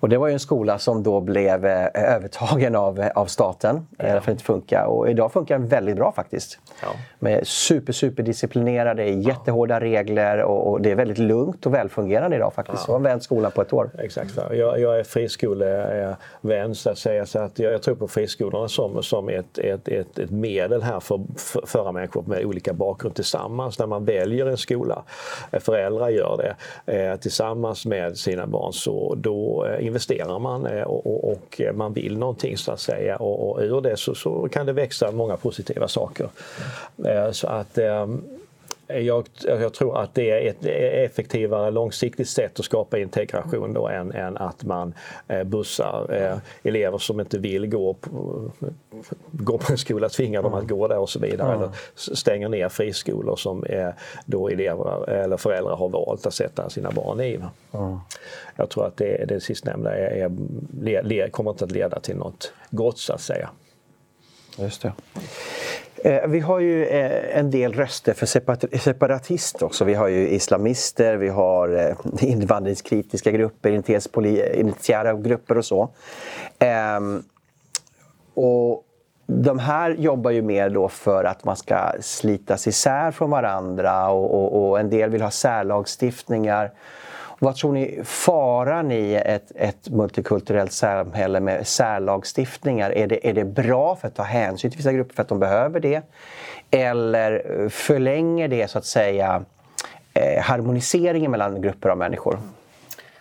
Och det var ju en skola som då blev eh, övertagen av, eh, av staten ja. därför det inte funkar. Och idag funkar den väldigt bra faktiskt. Ja. Med super, super disciplinerade, jättehårda regler och, och, det är väldigt lugnt och välfungerande idag faktiskt. Ja. Jag har vänt skolan på ett år. Exakt. Jag, jag är friskolevän så att säga. Så att jag, jag tror på friskolorna som, som ett, ett, ett, ett medel här för att föra människor med olika bakgrund tillsammans. När man väljer en skola, eh, föräldrar gör det eh, tillsammans med sina barn så då investerar man eh, och, och, och, man vill någonting så att säga och, och ur det så, så kan det växa många positiva saker. Mm. Så att ehm, jag, jag, tror att det är ett effektivare långsiktigt sätt att skapa integration då än, än att man eh, bussar eh, elever som inte vill gå på, gå på en skola, tvingar dem att gå där och så vidare. Eller stänger ner friskolor som eh, då elever eller föräldrar har valt att sätta sina barn i. Mm. Jag tror att det, det sistnämnda är, är, kommer inte att leda till något gott så att säga. Just det. Eh, vi har ju eh, en del röster för separatister också. Vi har ju islamister, vi har eh, invandringskritiska grupper, initiära grupper och så. Ehm, och de här jobbar ju mer då för att man ska slitas isär från varandra och, och, och en del vill ha särlagstiftningar. Vad tror ni faran i ett, ett multikulturellt samhälle med särlagstiftningar? Är det, är det bra för att ta hänsyn till vissa grupper för att de behöver det? Eller förlänger det så att säga eh, harmoniseringen mellan grupper av människor?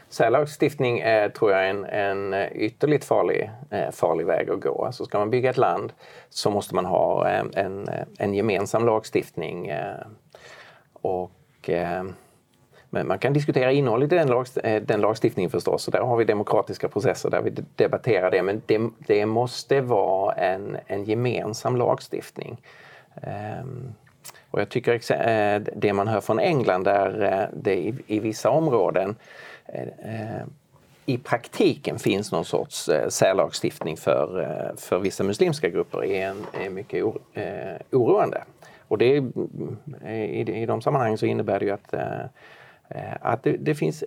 Särlagstiftning är, tror jag, en, en eh, ytterligt farlig, eh, farlig väg att gå. Alltså ska man bygga ett land så måste man ha eh, en, en, en gemensam lagstiftning. Eh, och men man kan diskutera innehållet i den, lagst eh, den lagstiftningen förstås och där har vi demokratiska processer där vi debatterar det. Men det, det måste vara en, en gemensam lagstiftning. Um, och jag tycker eh, det man hör från England där eh, det i, i vissa områden i praktiken finns någon sorts särlagstiftning för, för vissa muslimska grupper är, en, är mycket oroande. och det, mm, i, i de sammanhangen så innebär det ju att att det, det finns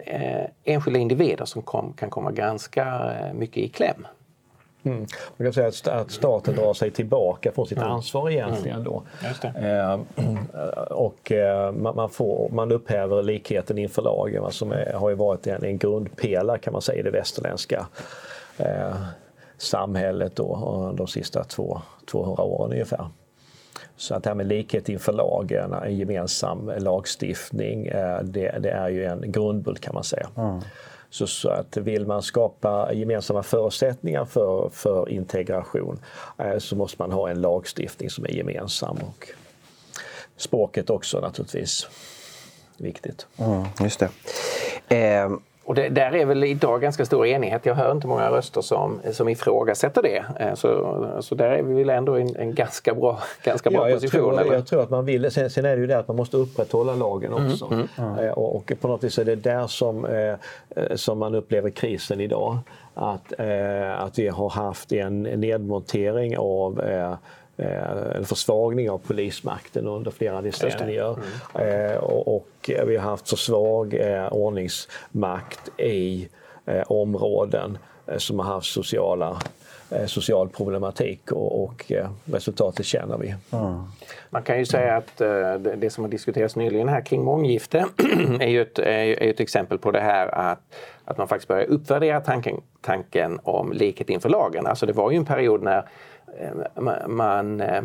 enskilda individer som kom, kan komma ganska mycket i kläm. Mm. Man kan säga att, staten drar sig tillbaka från sitt mm. ansvar egentligen då. Eh, och eh, man, får, man upphäver likheten inför lagen, va, som är, har varit en, en grundpelare kan man säga i det västerländska eh, samhället då, de sista två, 200 åren ungefär. Så att det här med likhet inför lagen, en gemensam lagstiftning, eh, det, det är ju en grundbult kan man säga. Mm. Så, så, att vill man skapa gemensamma förutsättningar för, för integration eh, så måste man ha en lagstiftning som är gemensam. Och språket också naturligtvis viktigt. Mm, just det. Eh, och det, där är väl idag ganska stor enighet. Jag hör inte många röster som, som ifrågasätter det. Eh, så, så där är vi väl ändå i en, en ganska bra, ganska bra ja, jag position. Tror, jag tror att man vill, sen, sen, är det ju det att man måste upprätthålla lagen mm, också. Mm, mm. Och, och, på något vis är det där som, eh, som man upplever krisen idag. Att, att vi har haft en nedmontering av eh, Eh, en försvagning av polismakten under flera decennier. Mm. Eh, och, vi har haft för svag eh, ordningsmakt i områden som har haft sociala social problematik och, och resultatet känner vi. Mm. Man kan ju säga att det som har diskuterats nyligen här kring månggifte är ju ett, är ett exempel på det här att, att man faktiskt börjar uppvärdera tanken, tanken om likhet inför lagen. Alltså det var ju en period när man eh,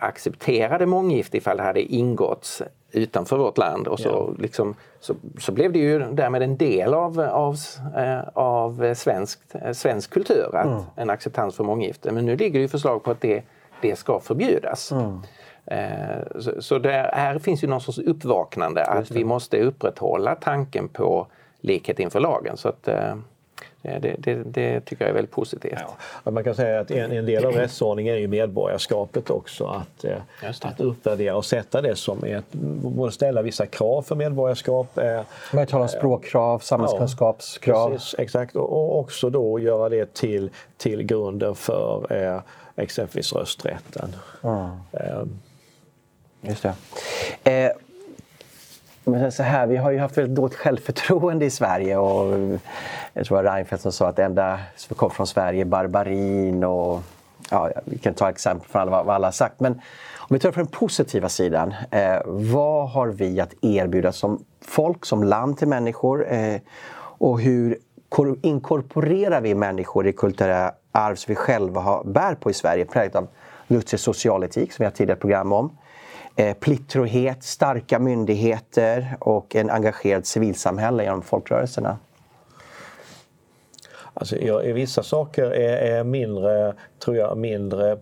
accepterade månggifte ifall det hade ingåtts utanför vårt land och så, ja. liksom, så, så, blev det ju därmed en del av, av, eh, av svensk, svensk kultur, att mm. en acceptans för månggifte. Men nu ligger det förslag på att det, det ska förbjudas. Mm. Så, så där, här finns ju någon sorts uppvaknande att vi måste upprätthålla tanken på likhet inför lagen. Så att, det, det, det, tycker jag är väldigt positivt. Ja. Man kan säga att en, en del av rättsordningen är ju medborgarskapet också. Att, eh, att uppvärdera och sätta det som ett, både ställa vissa krav för medborgarskap. Eh, Man talar om språkkrav, samhällskunskapskrav. Ja, precis, exakt, och också då göra det till, till grunden för eh, exempelvis rösträtten. Mm. Eh. Just det. Eh, men så här, vi har ju haft väldigt dåligt självförtroende i Sverige och eh, jag tror det var Reinfeldt som sa att det enda som kom från Sverige är barbarin och ja, vi kan ta exempel från alla, vad alla har sagt. Men om vi tar från den positiva sidan, eh, vad har vi att erbjuda som folk, som land till människor? Eh, och hur inkorporerar vi människor i kulturella arv som vi själva har, bär på i Sverige, präglat av Lutzers socialetik som vi har tidigare program om? Eh, plittrohet, starka myndigheter och en engagerad civilsamhälle genom folkrörelserna? Alltså, jag, vissa saker är, är, mindre, tror jag, mindre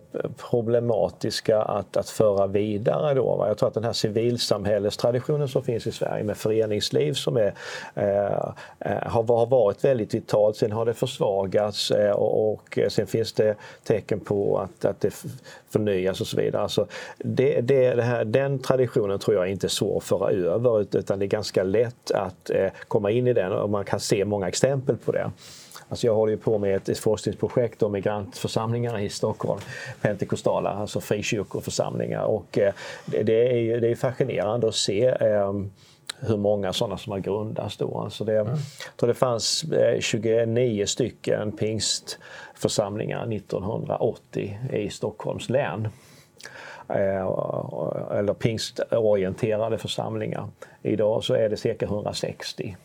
problematiska att, att föra vidare. Då, va? Jag tror att den här civilsamhällestraditionen som finns i Sverige med föreningsliv som är, eh, eh har, har varit väldigt vitalt. Sen har det försvagats eh, och, och sen finns det tecken på att, att det förnyas och så vidare. Alltså det, det, det här, den traditionen tror jag inte är svår att föra över utan det är ganska lätt att eh, komma in i den och man kan se många exempel på det. Alltså jag håller ju på med ett forskningsprojekt om migrantförsamlingarna i Stockholm, pentekostala, alltså frikyrkoförsamlingar. Och eh, det är, det är fascinerande att se ehm, hur många sådana som har grundats då. Alltså det, mm. Jag tror det fanns 29 eh, stycken pingstförsamlingar 1980 i Stockholms län. Eh, eller pingstorienterade församlingar. Idag så är det cirka 160.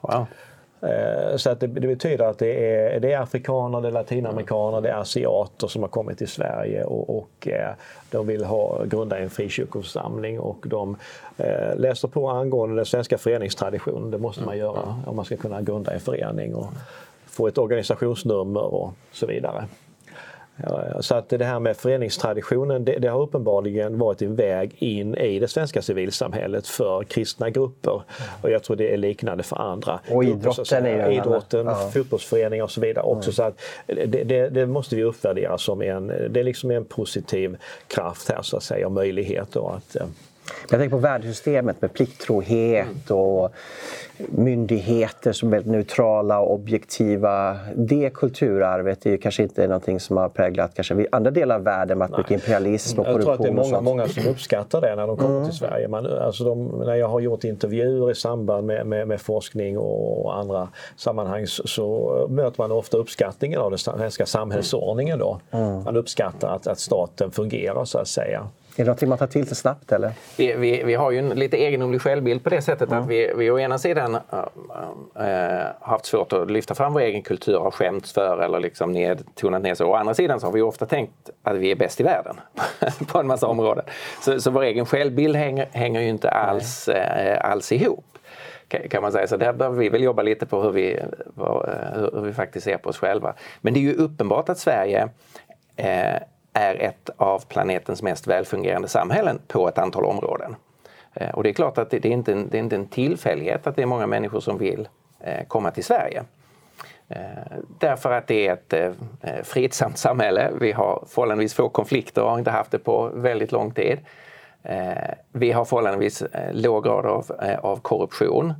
Wow. Eh, så att det, det, betyder att det är, det är afrikaner, det är latinamerikaner, det är asiater som har kommit till Sverige och, och eh, de vill ha, grunda en frikyrkoförsamling och de eh, läser på angående den svenska föreningstraditionen. Det måste man mm. göra om man ska kunna grunda en förening och få ett organisationsnummer och så vidare. Så att det här med föreningstraditionen, det, det, har uppenbarligen varit en väg in i det svenska civilsamhället för kristna grupper. Mm. Och jag tror det är liknande för andra. Och idrotten är Idrotten, ja. fotbollsföreningar och så vidare också. Mm. Så att det, det, det, måste vi uppvärdera som en, det är liksom en positiv kraft här så att säga, och möjlighet då att Jag tänker på värdesystemet med plikttrohet och myndigheter som är neutrala och objektiva. Det kulturarvet är ju kanske inte någonting som har präglat kanske andra delar av världen med mycket imperialism och korruption. Jag tror att det är många, många som uppskattar det när de kommer mm. till Sverige. Man, alltså de, när jag har gjort intervjuer i samband med, med, med forskning och andra sammanhang så, så, möter man ofta uppskattningen av den svenska samhällsordningen. Då. Mm. Man uppskattar att, att staten fungerar så att säga. Är det någonting man tar till sig snabbt? Eller? Vi, vi, vi har ju en lite egendomlig självbild på det sättet mm. att vi, vi å ena sidan äh, äh, haft svårt att lyfta fram vår egen kultur, har skämts för eller liksom ned, tonat ner sig. Å andra sidan så har vi ofta tänkt att vi är bäst i världen på en massa områden. Så, så vår egen självbild hänger, hänger ju inte alls, äh, alls ihop kan man säga. Så där behöver vi väl jobba lite på hur vi, hur vi faktiskt ser på oss själva. Men det är ju uppenbart att Sverige eh, är ett av planetens mest välfungerande samhällen på ett antal områden. Eh, och det är klart att det är inte, det är inte en tillfällighet att det är många människor som vill eh, komma till Sverige. Eh, därför att det är ett fridsamt samhälle. Vi har förhållandevis få konflikter och har inte haft det på väldigt lång tid. Vi har förhållandevis låg grad av, av korruption.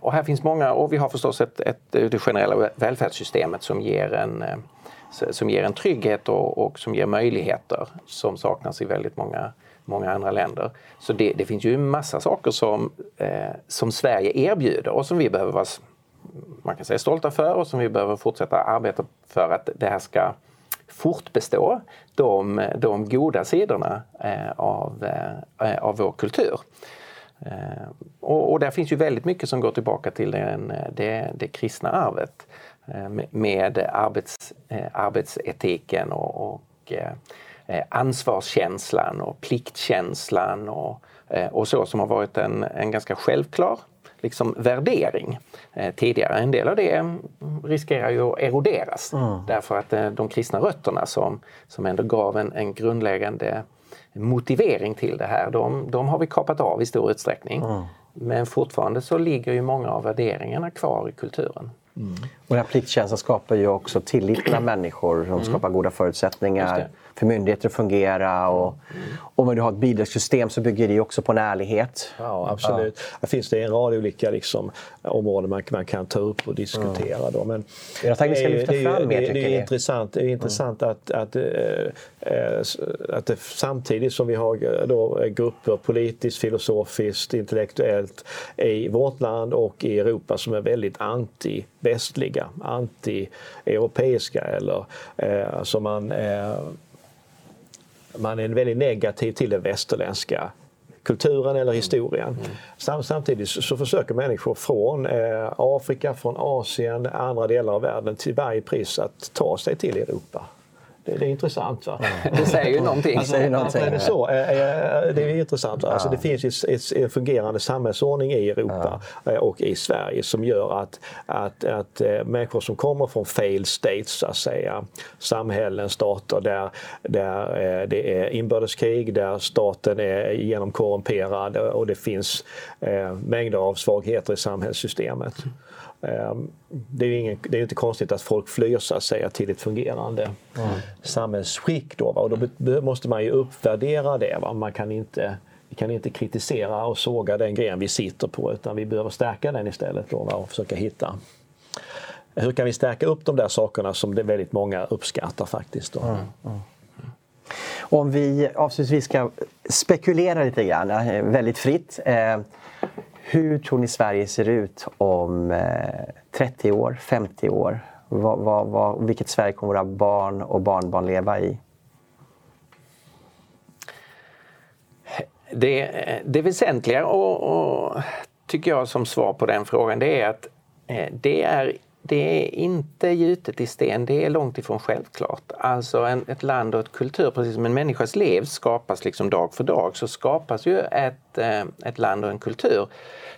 Och här finns många, och vi har förstås ett, ett, det generella välfärdssystemet som ger en som ger en trygghet och, och, som ger möjligheter som saknas i väldigt många, många andra länder. Så det, det finns ju en massa saker som, eh, som Sverige erbjuder och som vi behöver vara man kan säga stolta för och som vi behöver fortsätta arbeta för att det här ska fortbestå de, de goda sidorna eh, av, eh, av vår kultur. Eh, och, och där finns ju väldigt mycket som går tillbaka till den, eh, det, det kristna arvet. Eh, med arbets, eh, arbetsetiken och, och eh, ansvarskänslan och pliktkänslan och, och så som har varit en, en ganska självklar liksom, värdering tidigare. En del av det riskerar ju att eroderas mm. därför att de kristna rötterna som, som ändå gav en, en grundläggande motivering till det här, de, de har vi kapat av i stor utsträckning. Mm. Men fortfarande så ligger ju många av värderingarna kvar i kulturen. Mm. Och den här pliktkänslan skapar ju också tillit mellan människor. De mm. skapar goda förutsättningar för myndigheter att fungera. Och, mm. Om du har ett bidragssystem så bygger det också på en ärlighet. Ja, absolut. Ja. Här finns det en rad olika liksom, områden man, man kan ta upp och diskutera. Mm. Då. Men jag tänkte vi ska lyfta fram det, mer, det, det är intressant, det är intressant mm. att, att, äh, att det, samtidigt som vi har då grupper politiskt, filosofiskt, intellektuellt i vårt land och i Europa som är väldigt anti-västliga, anti-europeiska eller eh, som man eh, man är väldigt negativ till den västerländska kulturen eller historien. Mm. Samtidigt så försöker människor från eh, Afrika, från Asien, andra delar av världen till varje pris att ta sig till Europa. Det, det är intressant. Va? Det säger ju någonting. Alltså, säger någonting. Är det, så? det är intressant. Va? Alltså, det finns en fungerande samhällsordning i Europa ja. Eh, och i Sverige som gör att, att, att eh, människor som kommer från failed states, så att säga, samhällen, stater där, där eh, det är inbördeskrig, där staten är genomkorrumperad och det finns mängder av svagheter i samhällssystemet. Ehm, det är ju ingen, det är inte konstigt att folk flyr så att säga, till ett fungerande mm. samhällsskick. Då, va? Och då måste man ju uppvärdera det. Va? Man kan inte, vi kan inte kritisera och såga den gren vi sitter på utan vi behöver stärka den istället då, va? och försöka hitta hur kan vi stärka upp de där sakerna som det väldigt många uppskattar faktiskt. Då? Mm. Mm. Om vi avslutningsvis ska spekulera lite grann, eh, väldigt fritt. Eh, hur tror ni Sverige ser ut om eh, 30 år, 50 år? Vad, vad, vad, vilket Sverige kommer våra barn och barnbarn leva i? Det, det väsentliga och, och, tycker jag som svar på den frågan det är att eh, det är det är inte gjutet i sten, det är långt ifrån självklart. Alltså en, ett land och ett kultur, precis som en människas liv skapas liksom dag för dag, så skapas ju ett, eh, ett land och en kultur.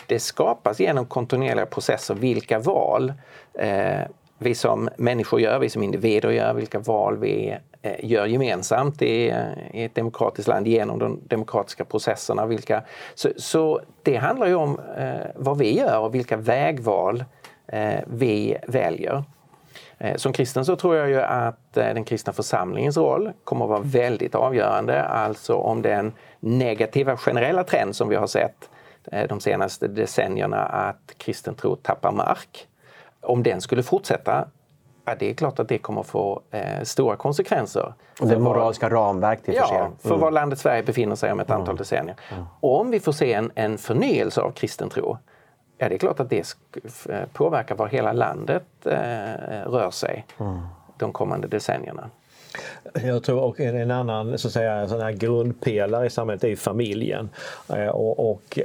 Det skapas genom kontinuerliga processer, vilka val eh, vi som människor gör, vi som individer gör, vilka val vi eh, gör gemensamt i, i, ett demokratiskt land genom de demokratiska processerna. Vilka, så, så det handlar ju om eh, vad vi gör och vilka vägval eh, vi väljer. Eh, som kristen så tror jag ju att eh, den kristna församlingens roll kommer att vara väldigt avgörande. Alltså om den negativa generella trend som vi har sett eh, de senaste decennierna att kristen tro tappar mark. Om den skulle fortsätta, ja, det är klart att det kommer att få eh, stora konsekvenser. Och det moraliska var, ramverk till Ja, mm. för var landet Sverige befinner sig om ett antal mm. decennier. Mm. Om vi får se en, en förnyelse av kristen tro, Ja, det är klart att det eh, påverkar var hela landet eh, rör sig mm. de kommande decennierna. Jag tror och en annan så att säga, sån här grundpelare i samhället är familjen. Eh, och, och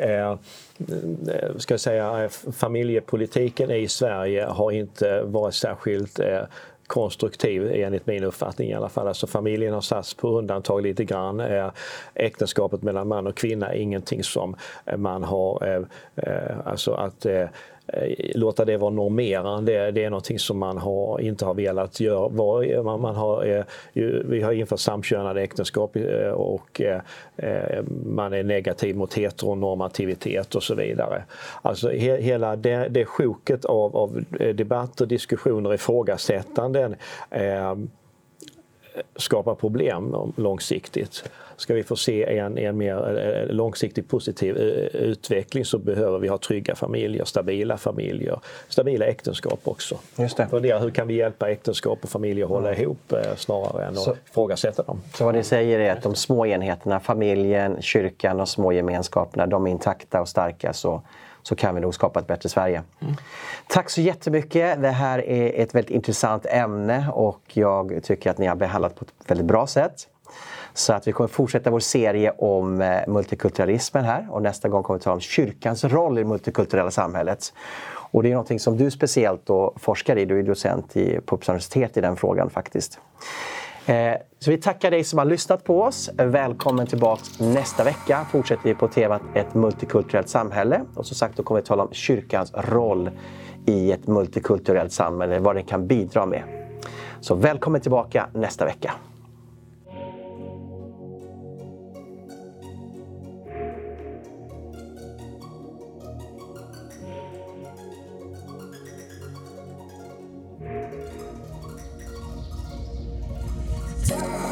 ska jag säga, familjepolitiken i Sverige har inte varit särskilt konstruktiv enligt min uppfattning i alla fall. Alltså familjen har satts på undantag lite grann. Äktenskapet mellan man och kvinna är ingenting som man har, eh, eh, alltså att eh, Eh, låta det vara normerande. Det är någonting som man har, inte har velat göra. Man, man har, eh, vi har infört samkönade äktenskap eh, och eh, eh, man är negativ mot heteronormativitet och så vidare. Alltså he, hela det, det sjoket av, av debatter, diskussioner, ifrågasättanden eh, skapar problem långsiktigt. Ska vi få se en, en mer eh, långsiktig positiv eh, utveckling så behöver vi ha trygga familjer, stabila familjer, stabila äktenskap också. Just det. Fundera, hur kan vi hjälpa äktenskap och familjer att hålla mm. ihop eh, snarare än att ifrågasätta dem. Så vad ni säger är att de små enheterna, familjen, kyrkan och små gemenskaperna, de är intakta och starka så så kan vi nog skapa ett bättre Sverige. Mm. Tack så jättemycket. Det här är ett väldigt intressant ämne och jag tycker att ni har behandlat på ett väldigt bra sätt. Så att vi kommer fortsätta vår serie om eh, multikulturalismen här och nästa gång kommer vi tala om kyrkans roll i det multikulturella samhället. Och det är någonting som du speciellt då forskar i, du är docent i, på Uppsala universitet i den frågan faktiskt. Eh, så vi tackar dig som har lyssnat på oss. Välkommen tillbaka nästa vecka. Fortsätter vi på temat ett multikulturellt samhälle. Och som sagt, då kommer vi tala om kyrkans roll i ett multikulturellt samhälle, vad den kan bidra med. Så välkommen tillbaka nästa vecka. Time.